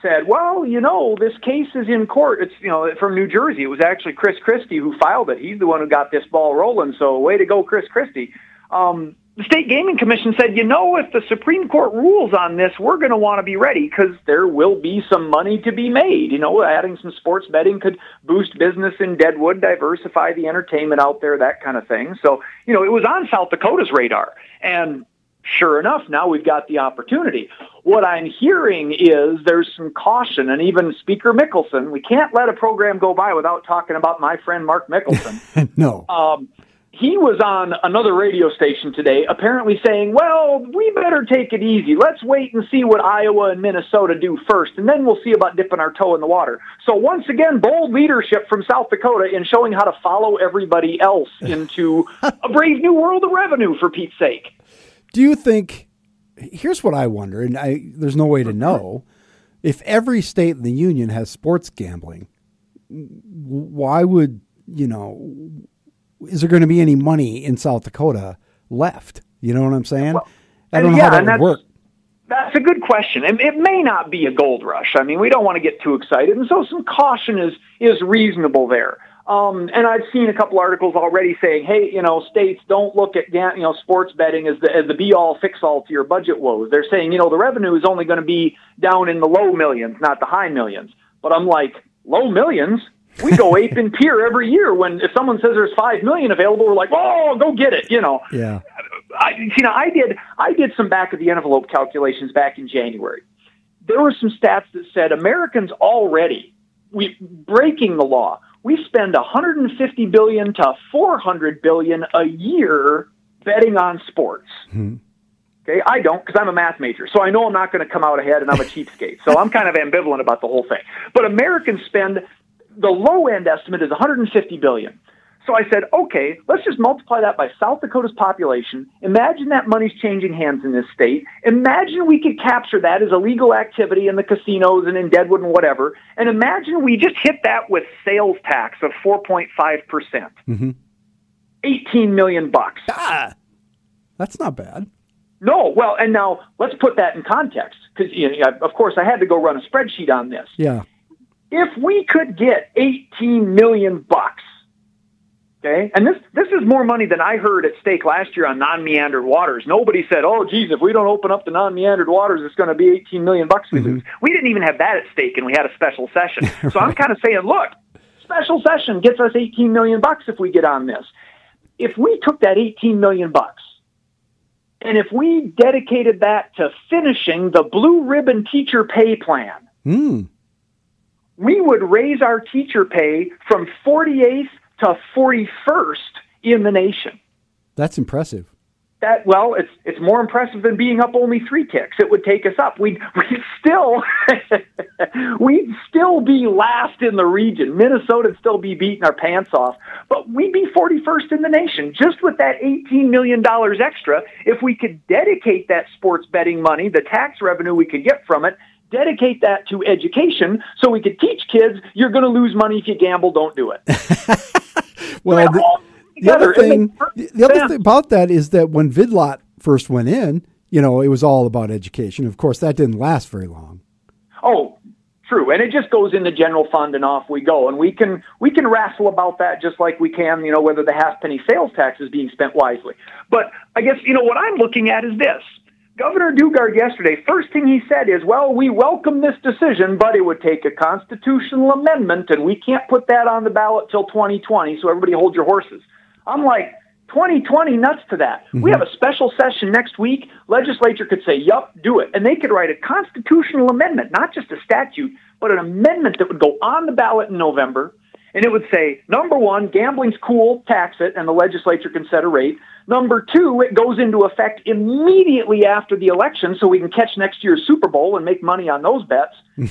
said, "Well, you know, this case is in court. It's you know from New Jersey. It was actually Chris Christie who filed it. He's the one who got this ball rolling. So, way to go, Chris Christie." Um, the state gaming commission said, "You know, if the Supreme Court rules on this, we're going to want to be ready because there will be some money to be made. You know, adding some sports betting could boost business in Deadwood, diversify the entertainment out there, that kind of thing. So, you know, it was on South Dakota's radar, and sure enough, now we've got the opportunity. What I'm hearing is there's some caution, and even Speaker Mickelson, we can't let a program go by without talking about my friend Mark Mickelson. no. um, he was on another radio station today, apparently saying, "Well, we better take it easy. Let's wait and see what Iowa and Minnesota do first, and then we'll see about dipping our toe in the water." So once again, bold leadership from South Dakota in showing how to follow everybody else into a brave new world of revenue. For Pete's sake. Do you think? Here's what I wonder, and I there's no way to know if every state in the union has sports gambling. Why would you know? Is there going to be any money in South Dakota left? You know what I'm saying? I don't know yeah, how that would that's- work. That's a good question. And it may not be a gold rush. I mean, we don't want to get too excited, and so some caution is is reasonable there. Um, and I've seen a couple articles already saying, "Hey, you know, states don't look at you know sports betting as the as the be all fix all to your budget woes." They're saying, you know, the revenue is only going to be down in the low millions, not the high millions. But I'm like, low millions. We go ape and peer every year when if someone says there's five million available, we're like, oh, go get it, you know. Yeah. I, you know, I did I did some back of the envelope calculations back in January. There were some stats that said Americans already we breaking the law. We spend 150 billion to 400 billion a year betting on sports. Hmm. Okay, I don't because I'm a math major, so I know I'm not going to come out ahead, and I'm a cheapskate. So I'm kind of ambivalent about the whole thing. But Americans spend the low end estimate is 150 billion. So I said, okay, let's just multiply that by South Dakota's population. Imagine that money's changing hands in this state. Imagine we could capture that as illegal activity in the casinos and in Deadwood and whatever. And imagine we just hit that with sales tax of 4.5%. percent 18 million bucks. Ah, that's not bad. No, well, and now let's put that in context because, you know, of course, I had to go run a spreadsheet on this. Yeah. If we could get 18 million bucks, okay, and this this is more money than I heard at stake last year on non-meandered waters. Nobody said, "Oh, geez, if we don't open up the non-meandered waters, it's going to be 18 million bucks we lose." We didn't even have that at stake, and we had a special session. So I'm kind of saying, look, special session gets us 18 million bucks if we get on this. If we took that 18 million bucks and if we dedicated that to finishing the blue ribbon teacher pay plan, Hmm. we would raise our teacher pay from 48th to 41st in the nation. That's impressive. That well, it's it's more impressive than being up only three ticks. It would take us up. We'd we'd still we'd still be last in the region. Minnesota'd still be beating our pants off, but we'd be 41st in the nation just with that 18 million dollars extra. If we could dedicate that sports betting money, the tax revenue we could get from it, dedicate that to education, so we could teach kids you're going to lose money if you gamble. Don't do it. Well, the, the other thing, the the other thing about that is that when Vidlot first went in, you know, it was all about education. Of course, that didn't last very long. Oh, true. And it just goes in the general fund and off we go. And we can we can wrestle about that just like we can, you know, whether the half penny sales tax is being spent wisely. But I guess, you know, what I'm looking at is this. Governor Daugaard yesterday, first thing he said is, well, we welcome this decision, but it would take a constitutional amendment, and we can't put that on the ballot till 2020, so everybody hold your horses. I'm like, 2020 nuts to that. We mm-hmm. have a special session next week. Legislature could say, yup, do it. And they could write a constitutional amendment, not just a statute, but an amendment that would go on the ballot in November. And it would say, number one, gambling's cool, tax it, and the legislature can set a rate. Number two, it goes into effect immediately after the election so we can catch next year's Super Bowl and make money on those bets.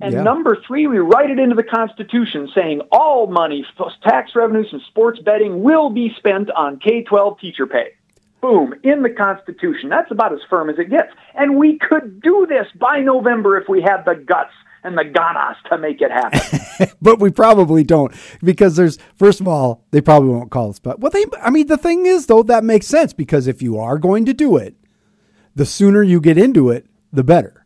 And Yeah. number three, we write it into the Constitution saying all money, tax revenues from sports betting will be spent on K 12 teacher pay. Boom, in the Constitution. That's about as firm as it gets. And we could do this by November if we had the guts and the ganas to make it happen. but we probably don't because there's first of all they probably won't call us but well they i mean the thing is though that makes sense because if you are going to do it the sooner you get into it the better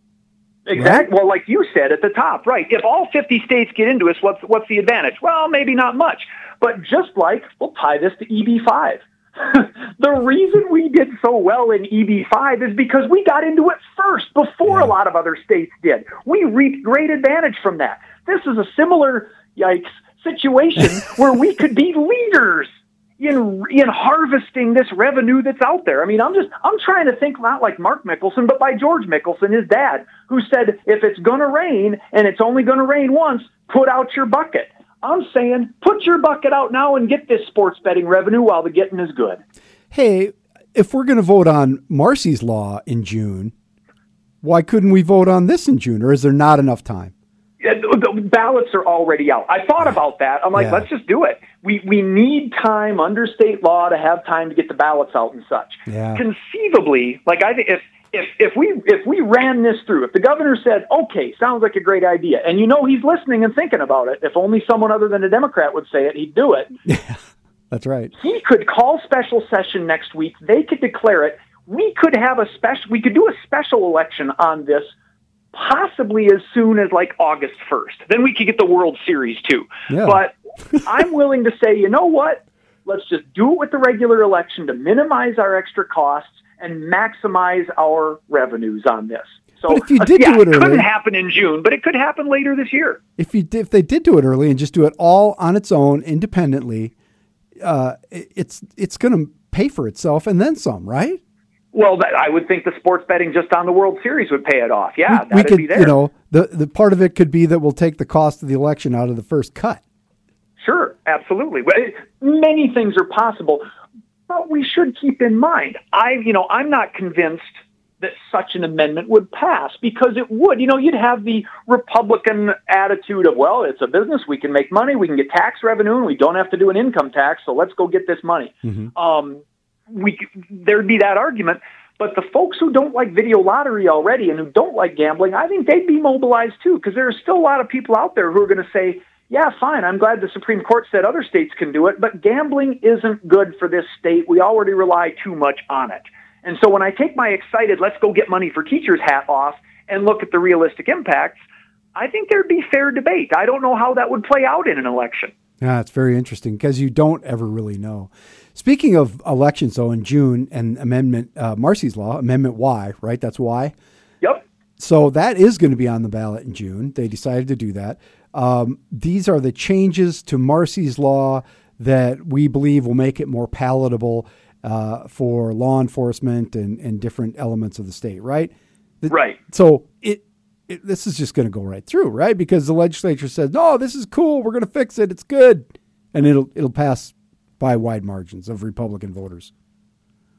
Exactly. Well, like you said at the top, right? If all 50 states get into us, what's what's the advantage? Well, maybe not much. But just like we'll tie this to EB5. the reason we did so well in EB5 is because we got into it first before a lot of other states did. We reaped great advantage from that. This is a similar yikes situation where we could be leaders in in harvesting this revenue that's out there. I mean, I'm just I'm trying to think not like Mark Mickelson, but by George Mickelson, his dad, who said if it's going to rain and it's only going to rain once, put out your bucket. I'm saying put your bucket out now and get this sports betting revenue while the getting is good. hey if we're going to vote on marcy's law in june why couldn't we vote on this in june or is there not enough time The ballots are already out. I thought about that. I'm like, Yeah. let's just do it. We we need time under state law to have time to get the ballots out and such. Yeah. Conceivably, like I think if if if we if we ran this through, if the governor said, "Okay, sounds like a great idea," and you know he's listening and thinking about it, if only someone other than a Democrat would say it, he'd do it. Yeah, that's right He could call special session next week. They could declare it. We could have a special. We could do a special election on this, possibly as soon as like August first. Then we could get the World Series too. Yeah. But I'm willing to say, you know what? Let's just do it with the regular election to minimize our extra costs and maximize our revenues on this. So, But if you uh, did yeah, do it it couldn't happen in June, but it could happen later this year. if you did, if they did do it early and just do it all on its own independently uh, it- it's it's going to pay for itself and then some right Well, that, I would think the sports betting just on the World Series would pay it off. Yeah, we, we that'd could be there. you know the the part of it could be that we'll take the cost of the election out of the first cut Sure, absolutely. Many things are possible. But we should keep in mind, I, you know, I'm not convinced that such an amendment would pass because it would. You know, you'd have the Republican attitude of, well, it's a business, we can make money, we can get tax revenue, and we don't have to do an income tax, so let's go get this money. Um, we there'd be that argument. But the folks who don't like video lottery already and who don't like gambling, I think they'd be mobilized too, because there are still a lot of people out there who are going to say, yeah, fine, I'm glad the Supreme Court said other states can do it, but gambling isn't good for this state. We already rely too much on it. And so when I take my excited, let's go get money for teachers hat off and look at the realistic impacts, I think there'd be fair debate. I don't know how that would play out in an election. Yeah, it's very interesting because you don't ever really know. Speaking of elections, though, in June and Amendment uh, Marcy's Law, Amendment Y, right? That's Y. Yep. So that is going to be on the ballot in June. They decided to do that. Um, these are the changes to Marcy's Law that we believe will make it more palatable uh, for law enforcement and, and different elements of the state, right? The- Right. So it, it this is just going to go right through, right? Because the legislature says, "No, this is cool. We're going to fix it. It's good," and it'll it'll pass by wide margins of Republican voters.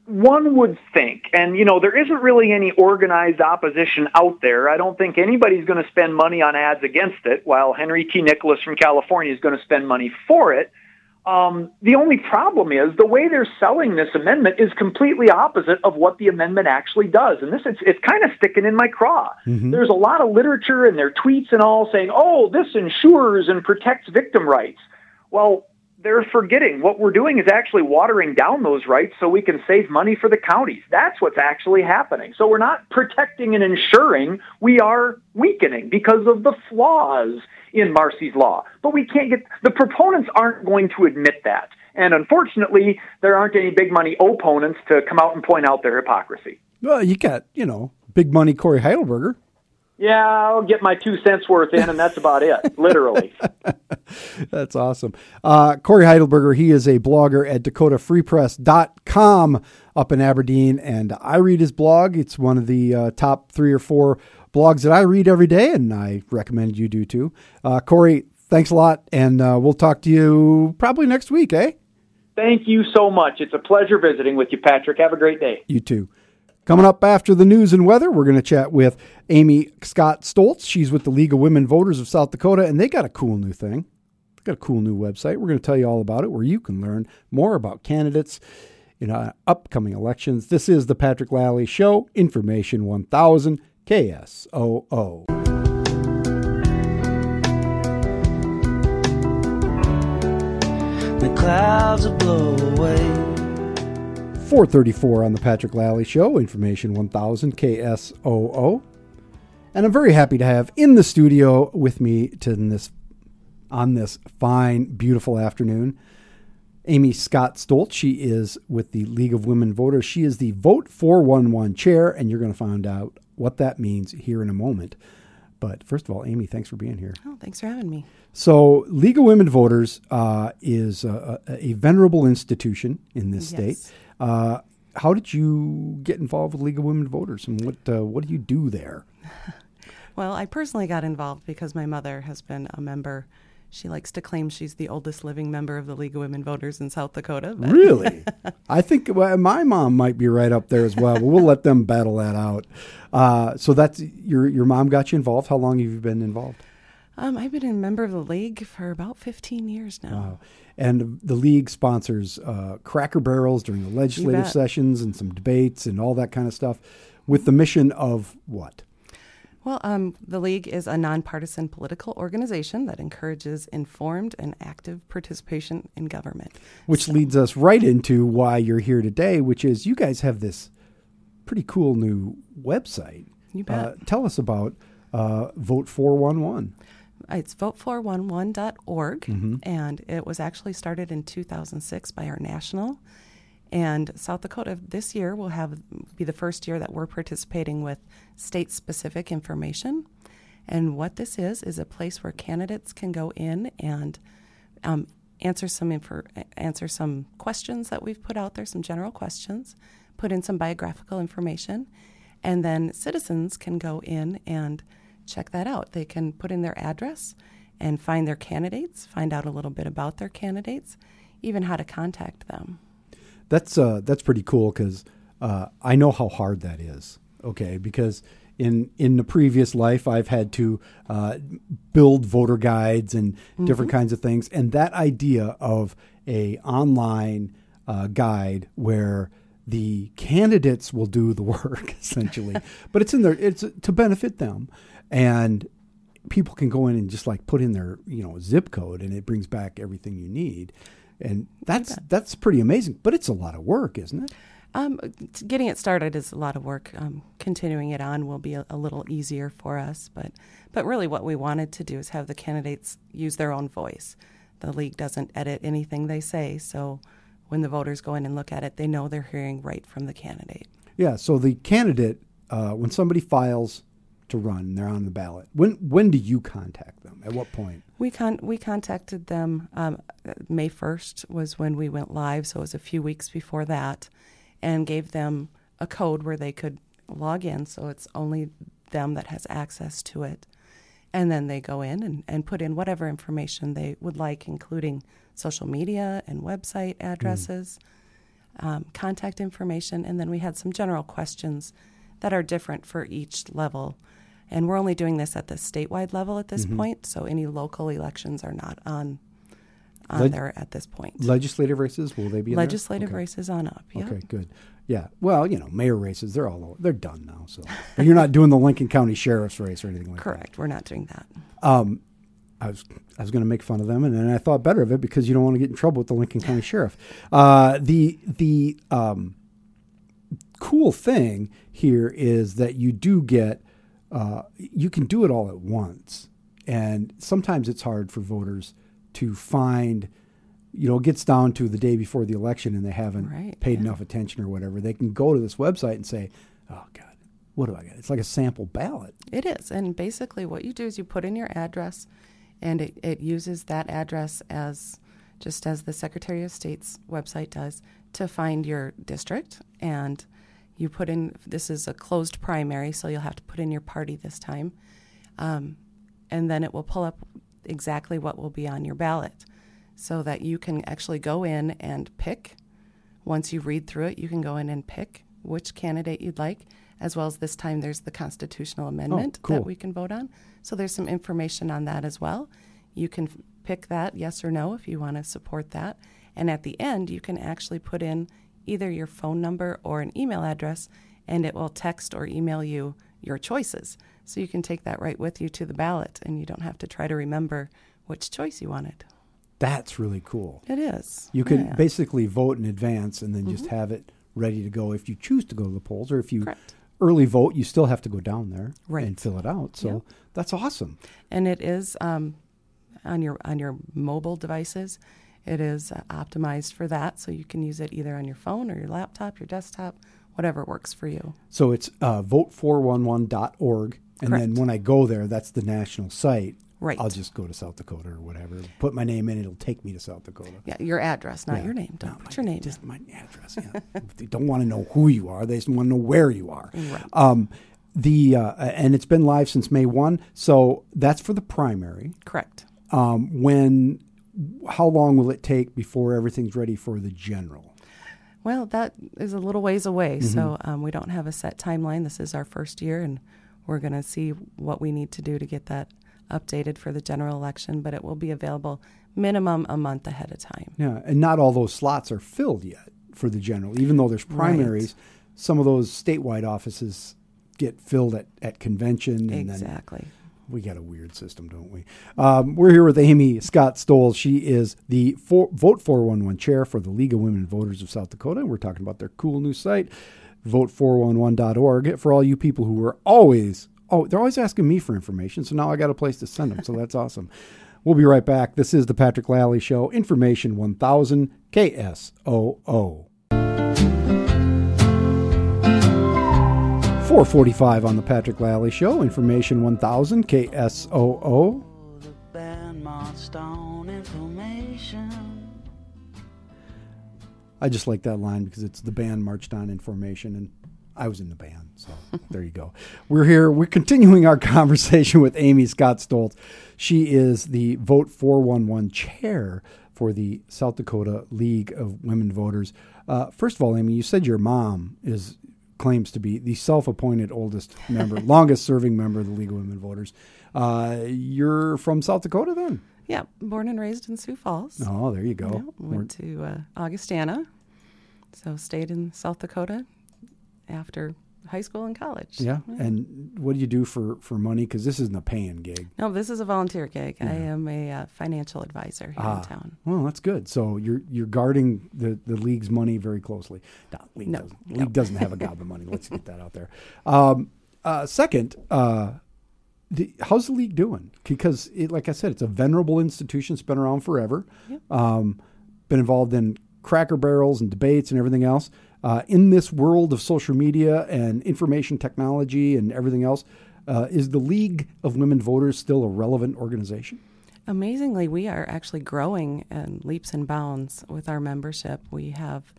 One would think, and you know, there isn't really any organized opposition out there. I don't think anybody's going to spend money on ads against it, while Henry T. Nicholas from California is going to spend money for it. Um, the only problem is the way they're selling this amendment is completely opposite of what the amendment actually does. And this it's, it's kind of sticking in my craw. There's a lot of literature and their tweets and all saying, "Oh, this ensures and protects victim rights." Well, they're forgetting what we're doing is actually watering down those rights so we can save money for the counties. That's what's actually happening. So we're not protecting and ensuring, we are weakening because of the flaws in Marcy's law. But we can't get the proponents aren't going to admit that. And unfortunately, there aren't any big money opponents to come out and point out their hypocrisy. Well, you got you know big money Cory Heidelberger. Yeah, I'll get my two cents worth in, and that's about it, literally. That's awesome. Uh, Cory Heidelberger, he is a blogger at dakotafreepress.com up in Aberdeen, and I read his blog. It's one of the uh, top three or four blogs that I read every day, and I recommend you do too. Uh, Cory, thanks a lot, and uh, we'll talk to you probably next week, eh? Thank you so much. It's a pleasure visiting with you, Patrick. Have a great day. You too. Coming up after the news and weather, we're going to chat with Amy Scott Stoltz. She's with the League of Women Voters of South Dakota, and they got a cool new thing. They got a cool new website. We're going to tell you all about it, where you can learn more about candidates in uh, upcoming elections. This is the Patrick Lalley Show, Information 1000 KSOO. The clouds will blow away. 434 on the Patrick Lalley Show, Information 1000 KSOO. And I'm very happy to have in the studio with me to this on this fine, beautiful afternoon, Amy Scott Stoltz. She is with the League of Women Voters. She is the Vote 411 chair, and you're going to find out what that means here in a moment. But first of all, Amy, thanks for being here. Oh, thanks for having me. So, League of Women Voters uh, is a, a, a venerable institution in this Yes. state. Uh, how did you get involved with League of Women Voters, and what uh, what do you do there? Well, I personally got involved because my mother has been a member. She likes to claim she's the oldest living member of the League of Women Voters in South Dakota. but- Really, I think well, my mom might be right up there as well. But we'll let them battle that out. Uh, so that's your your mom got you involved. How long have you been involved? Um, I've been a member of the league for about 15 years now. Wow. And the league sponsors uh, Cracker Barrels during the legislative sessions and some debates and all that kind of stuff, with the mission of what? Well, um, the League is a nonpartisan political organization that encourages informed and active participation in government. Which leads us right into why you're here today, which is you guys have this pretty cool new website. You bet. Uh, tell us about uh, Vote 411. It's vote411.org, Mm-hmm. and it was actually started in 2006 by our national. And South Dakota this year will have be the first year that we're participating with state-specific information. And what this is is a place where candidates can go in and um, answer some answer some questions that we've put out there, some general questions, put in some biographical information, and then citizens can go in and check that out. They can put in their address and find their candidates, find out a little bit about their candidates, even how to contact them. That's uh, that's pretty cool because uh, I know how hard that is. Okay, because in in the previous life, I've had to uh, build voter guides and different kinds of things, and that idea of a online uh, guide where the candidates will do the work essentially, but it's in there. it's to benefit them, and people can go in and just like put in their you know zip code, and it brings back everything you need, and that's that's pretty amazing. But it's a lot of work, isn't it? Um, getting it started is a lot of work. Um, continuing it on will be a, a little easier for us, but but really, what we wanted to do is have the candidates use their own voice. The league doesn't edit anything they say, so when the voters go in and look at it, they know they're hearing right from the candidate. Yeah. So the candidate, uh, when somebody files to run, they're on the ballot. When when do you contact them? At what point? We con- we contacted them. Um, May first was when we went live, so it was a few weeks before that, and gave them a code where they could log in. So it's only them that has access to it, and then they go in and, and put in whatever information they would like, including social media and website addresses, um, contact information, and then we had some general questions that are different for each level. And we're only doing this at the statewide level at this point, so any local elections are not on on Leg- there at this point. Legislative races will they be? Legislative Okay. races on up. Yeah. Okay, good. Yeah. Well, you know, mayor races, they're all over. They're done now. So, you're not doing the Lincoln County Sheriff's race or anything like that. Correct. We're not doing that. that. I was I was going to make fun of them, and then I thought better of it because you don't want to get in trouble with the Lincoln County Sheriff. Uh, the the um, cool thing here is that you do get uh, you can do it all at once, and sometimes it's hard for voters to find. You know, it gets down to the day before the election, and they haven't Right, paid yeah. enough attention or whatever. They can go to this website and say, "Oh God, what do I get? It's like a sample ballot. It is. And basically, what you do is you put in your address, and it, it uses that address as just as the Secretary of State's website does to find your district. And you put in this is a closed primary, so you'll have to put in your party this time. Um, and then it will pull up exactly what will be on your ballot so that you can actually go in and pick once you read through it, you can go in and pick which candidate you'd like, as well as this time there's the constitutional amendment cool. that we can vote on. So there's some information on that as well. You can f- pick that yes or no if you want to support that. And at the end, you can actually put in either your phone number or an email address, and it will text or email you your choices. So you can take that right with you to the ballot, and you don't have to try to remember which choice you wanted. That's really cool. It is. You can Yeah. Mm-hmm. basically vote in advance and then just have it ready to go if you choose to go to the polls, or if you Correct. early vote, you still have to go down there Right. and fill it out. So that's awesome. and it is um, on your on your mobile devices. It is uh, optimized for that, so you can use it either on your phone or your laptop, your desktop, whatever works for you. So it's uh, vote411.org. And then when I go there, that's the national site. Right. I'll just go to South Dakota or whatever. Put my name in, it'll take me to South Dakota. Yeah, your address, not Yeah. your name. Don't No, put my- your name. Just in. my address. Yeah. they don't want to know who you are. They just want to know where you are. Right. Um, the uh, and it's been live since May one. So that's for the primary. Correct. Um, when how long will it take before everything's ready for the general? Well, that is a little ways away, Mm-hmm. so um, we don't have a set timeline. This is our first year, and we're going to see what we need to do to get that updated for the general election. But it will be available minimum a month ahead of time. Yeah, and not all those slots are filled yet for the general. Even though there's primaries, some of those statewide offices get filled at, at convention. And Exactly. Then we got a weird system, don't we? Um, we're here with Amy Scott Stoll. She is the for, Vote 411 chair for the League of Women Voters of South Dakota. We're talking about their cool new site, vote411.org, for all you people who are always, oh, they're always asking me for information. So now I got a place to send them. So that's awesome. We'll be right back. This is the Patrick Lalley Show, Information 1000 KSOO. 445 on the Patrick Lalley Show, Information 1000 KSOO. Information. I just like that line because it's the band marched on in formation, and I was in the band, so there you go. We're here. We're continuing our conversation with Amy Scott Stoltz. She is the Vote 411 chair for the South Dakota League of Women Voters. Uh, first of all, Amy, you said your mom is claims to be the self-appointed oldest member, longest serving member of the League of Women Voters. Uh, you're from South Dakota, then? Yeah, born and raised in Sioux Falls. Oh, there you go. Yeah, went to uh, Augustana, so stayed in South Dakota after high school and college. Yeah. And what do you do for, for money? Because this isn't a paying gig. No, this is a volunteer gig. I am a uh, financial advisor here Ah. in town. Well, that's good. So you're you're guarding the, the league's money very closely. No, league No, doesn't. no. League doesn't have a gob of money. Let's get that out there. Um, uh, second, uh, the, how's the league doing? Because, it, like I said, it's a venerable institution. It's been around forever. Um, been involved in Cracker Barrels and debates and everything else. Uh, in this world of social media and information technology and everything else, uh, is the League of Women Voters still a relevant organization? Amazingly, we are actually growing in leaps and bounds with our membership. We have,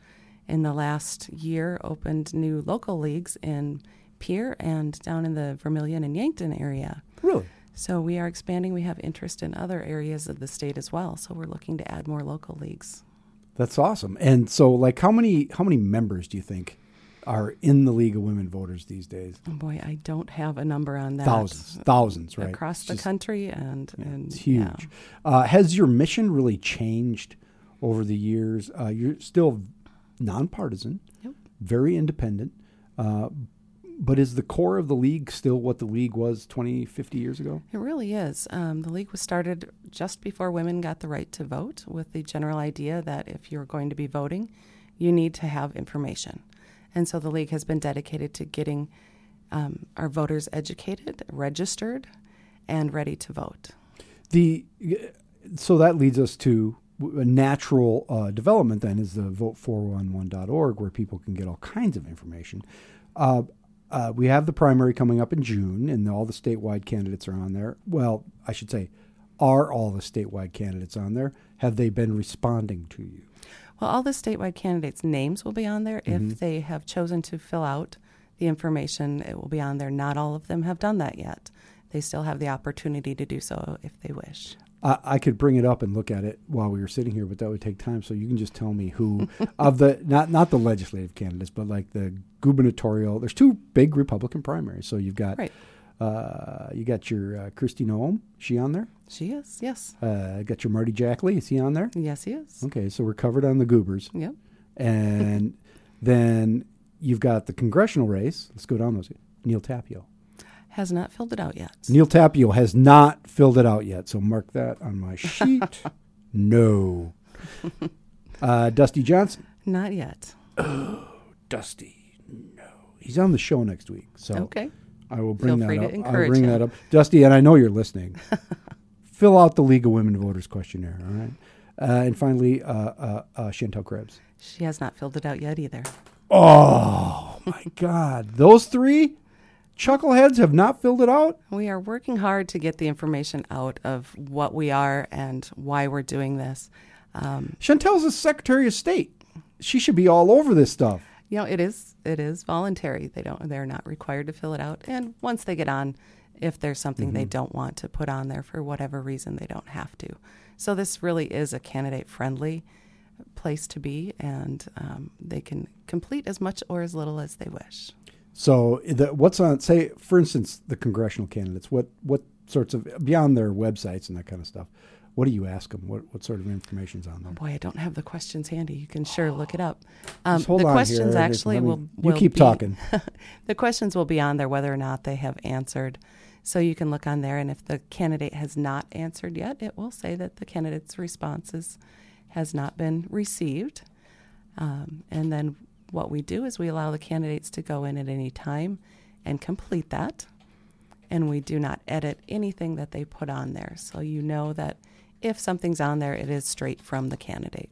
in the last year, opened new local leagues in Pierre and down in the Vermillion and Yankton area. Really? So we are expanding. We have interest in other areas of the state as well. So we're looking to add more local leagues. That's awesome. And so, like, how many how many members do you think are in the League of Women Voters these days? Oh boy, I don't have a number on that. Thousands, thousands, right? across It's the just- country, and and It's huge. yeah. Uh, has your mission really changed over the years? Uh, you're still nonpartisan, Yep. very independent, uh, but is the core of the league still what the league was 20, 50 years ago? It really is. Um, the league was started just before women got the right to vote, with the general idea that if you're going to be voting, you need to have information. And so the league has been dedicated to getting um, our voters educated, registered, and ready to vote. The so that leads us to a natural uh, development. Then is the vote411.org where people can get all kinds of information. Uh, uh, we have the primary coming up in June, and all the statewide candidates are on there. Well, I should say, are all the statewide candidates on there? Have they been responding to you? Well, all the statewide candidates' names will be on there. If they have chosen to fill out the information, it will be on there. Not all of them have done that yet. They still have the opportunity to do so if they wish. I, I could bring it up and look at it while we were sitting here, but that would take time. So you can just tell me who of the not not the legislative candidates, but like the gubernatorial. There's two big Republican primaries. So you've got Right. uh, you got your uh, Kristi Noem. She on there? She is, yes. Uh, got your Marty Jackley. Is he on there? Yes, he is. Okay, so we're covered on the goobers, Yep. and then you've got the congressional race. Let's go down those. Neal Tapio. Has not filled it out yet. Neal Tapio has not filled it out yet, so mark that on my sheet. no. Uh, Dusty Johnson. Not yet. Oh, Dusty. No. He's on the show next week, so Okay. I will bring Feel that up. I'll bring him. that up. Dusty, and I know you're listening. Fill out the League of Women Voters questionnaire, all right? Uh, and finally, uh, uh, uh, Shantel Krebs. She has not filled it out yet either. Oh, my God. Those three chuckleheads have not filled it out? We are working hard to get the information out of what we are and why we're doing this. Um, Shantel's a Secretary of State. She should be all over this stuff. you know, it is it is voluntary. They don't they're not required to fill it out. And once they get on, if there's something they don't want to put on there for whatever reason, they don't have to. So this really is a candidate friendly place to be, and um, they can complete as much or as little as they wish. So, the, what's on? Say, for instance, the congressional candidates. What what sorts of beyond their websites and that kind of stuff? What do you ask them? What what sort of information's on there? Boy, I don't have the questions handy. You can sure look it up. Um, the on questions here. Actually me- will, you keep be- talking. the questions will be on there whether or not they have answered. So you can look on there, and if the candidate has not answered yet, it will say that the candidate's responses has not been received. Um, and then what we do is we allow the candidates to go in at any time and complete that. And we do not edit anything that they put on there. So you know that if something's on there, it is straight from the candidate.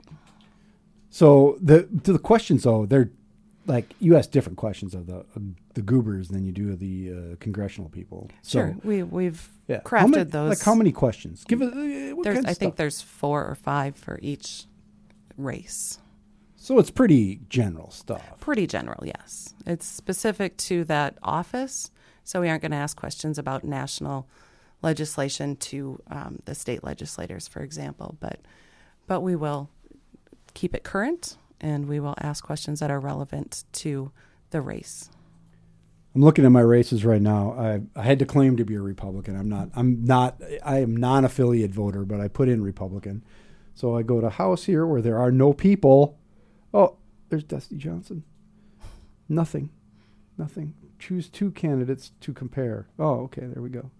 So the to the questions though, they're like you ask different questions of the of the goobers than you do of the uh, congressional people. So, Sure, we we've Yeah. crafted many- those. Like how many questions? Give it. Uh, what There's, kind of I think there's four or five for each race. So it's pretty general stuff. Pretty general, yes. It's specific to that office, so we aren't going to ask questions about national legislation to um, the state legislators, for example. But but we will keep it current, and we will ask questions that are relevant to the race. I'm looking at my races right now. I, I had to claim to be a Republican. I'm not. I'm not. I am non-affiliate voter, but I put in Republican. So I go to House here where there are no people. Oh, there's Dusty Johnson. Nothing. Nothing. Choose two candidates to compare. Oh, okay. There we go.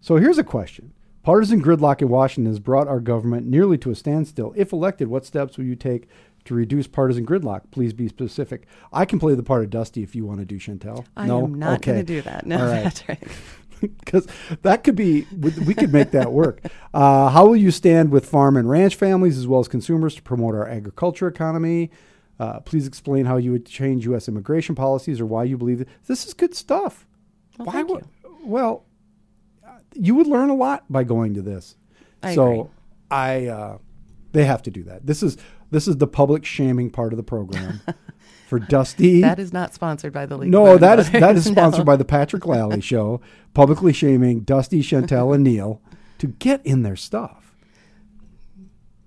So here's a question. Partisan gridlock in Washington has brought our government nearly to a standstill. If elected, what steps will you take to reduce partisan gridlock? Please be specific. I can play the part of Dusty if you want to do Shantel. I no? am not Okay. going to do that. No, All right. that's right. because that could be we could make that work. Uh, how will you stand with farm and ranch families as well as consumers to promote our agriculture economy? Uh, please explain how you would change U.S. immigration policies or why you believe that this is good stuff. Well, why would. Well, you would learn a lot by going to this. I so agree. I, uh, they have to do that. This is this is the public shaming part of the program for Dusty. That is not sponsored by the League. No, that is that is sponsored No. by the Patrick Lalley Show, publicly shaming Dusty, Shantel, and Neal to get in their stuff.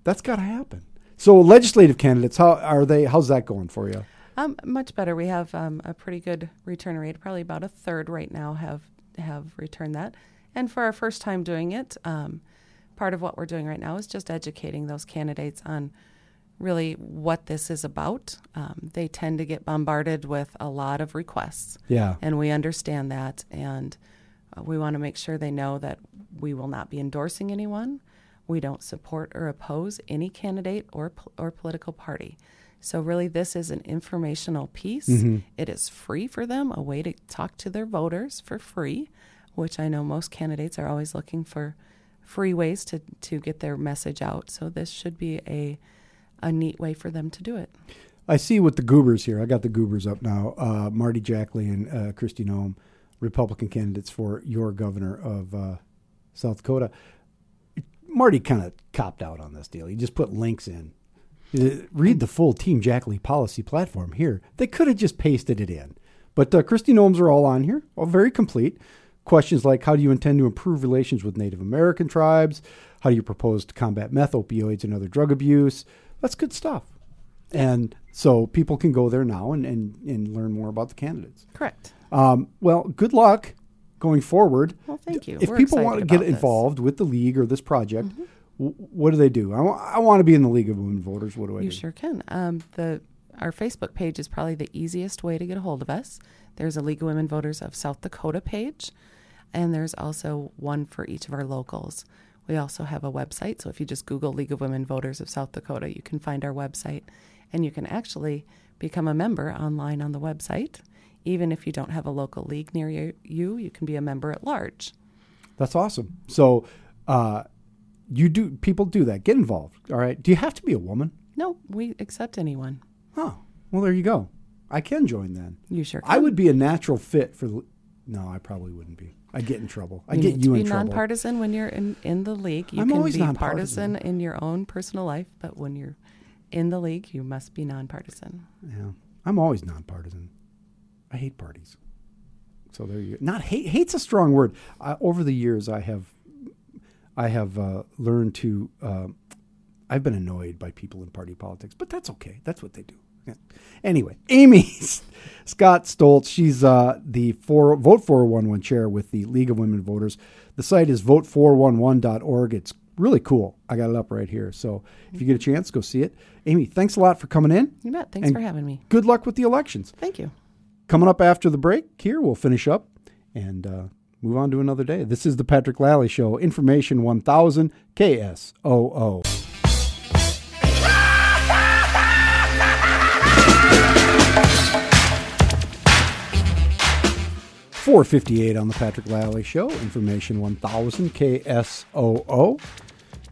That's got to happen. So, legislative candidates, how are they? How's that going for you? Um, much better. We have um, a pretty good return rate. Probably about a third right now have have returned that. And for our first time doing it, um, part of what we're doing right now is just educating those candidates on really what this is about. Um, they tend to get bombarded with a lot of requests, Yeah, and we understand that. And uh, we want to make sure they know that we will not be endorsing anyone. We don't support or oppose any candidate or po- or political party. So really, this is an informational piece. It is free for them, a way to talk to their voters for free, which I know most candidates are always looking for free ways to, to get their message out. So this should be a a neat way for them to do it. I see with the goobers here. I got the goobers up now. Uh, Marty Jackley and uh, Kristi Noem, Republican candidates for your governor of uh, South Dakota. Marty kind of copped out on this deal. He just put links in. Uh, Read the full Team Jackley policy platform here. They could have just pasted it in. But uh, Kristi Noems are all on here, all very complete. Questions like how do you intend to improve relations with Native American tribes? How do you propose to combat meth, opioids, and other drug abuse? That's good stuff. And so people can go there now and, and, and learn more about the candidates. Correct. Um, well, good luck going forward. Well, thank you. If We're people want to get this. Mm-hmm. involved with the league or this project, w- what do they do? I want to be in the League of Women Voters. What do I You do? sure can. Um, the our Facebook page is probably the easiest way to get a hold of us. There's a League of Women Voters of South Dakota page, and there's also one for each of our locals. We also have a website, so if you just Google League of Women Voters of South Dakota, you can find our website, and you can actually become a member online on the website. Even if you don't have a local league near you, you, you can be a member at large. That's awesome. So, uh, you do people do that? Get involved. All right. Do you have to be a woman? No, we accept anyone. Oh, well, there you go. I can join then. You sure can. I would be a natural fit for. the No, I probably wouldn't be. I'd get in trouble. I'd you get you in be nonpartisan when you're in, in the league. You I'm can always be nonpartisan. partisan in your own personal life, but when you're in the league, you must be nonpartisan. Yeah, I'm always nonpartisan. I hate parties. So there you go. Not hate. Hate's a strong word. Uh, over the years, I have, I have uh, learned to. Uh, I've been annoyed by people in party politics, but that's okay. That's what they do. Anyway, Amy Scott Stoltz. She's uh, the four, Vote 411 chair with the League of Women Voters. The site is vote411.org. It's really cool. I got it up right here. So if you get a chance, go see it. Amy, thanks a lot for coming in. You bet. Thanks for having me. Good luck with the elections. Thank you. Coming up after the break, here we'll finish up and uh, move on to another day. This is the Patrick Lalley Show, Information 1000 KSOO. Four fifty-eight on the Patrick Lalley Show, Information One Thousand KSOO.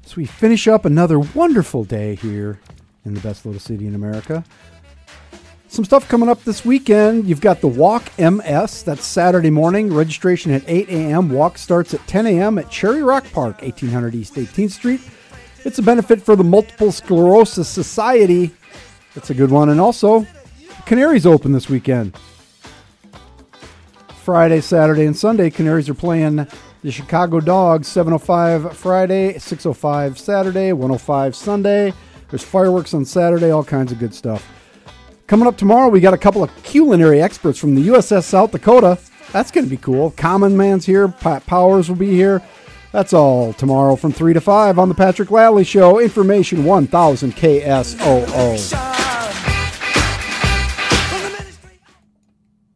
So we finish up another wonderful day here in the best little city in America. Some stuff coming up this weekend. You've got the Walk MS. That's Saturday morning. Registration at 8 a.m. Walk starts at 10 a.m. at Cherry Rock Park, 1800 East 18th Street. It's a benefit for the Multiple Sclerosis Society. That's a good one. And also, Canaries open this weekend. Friday, Saturday, and Sunday, Canaries are playing the Chicago Dogs 705 Friday, 605 Saturday, 105 Sunday. There's fireworks on Saturday, all kinds of good stuff. Coming up tomorrow, we got a couple of culinary experts from the USS South Dakota. That's going to be cool. Common Man's here, Pat Powers will be here. That's all tomorrow from 3 to 5 on The Patrick Lalley Show. Information 1000 KSOO.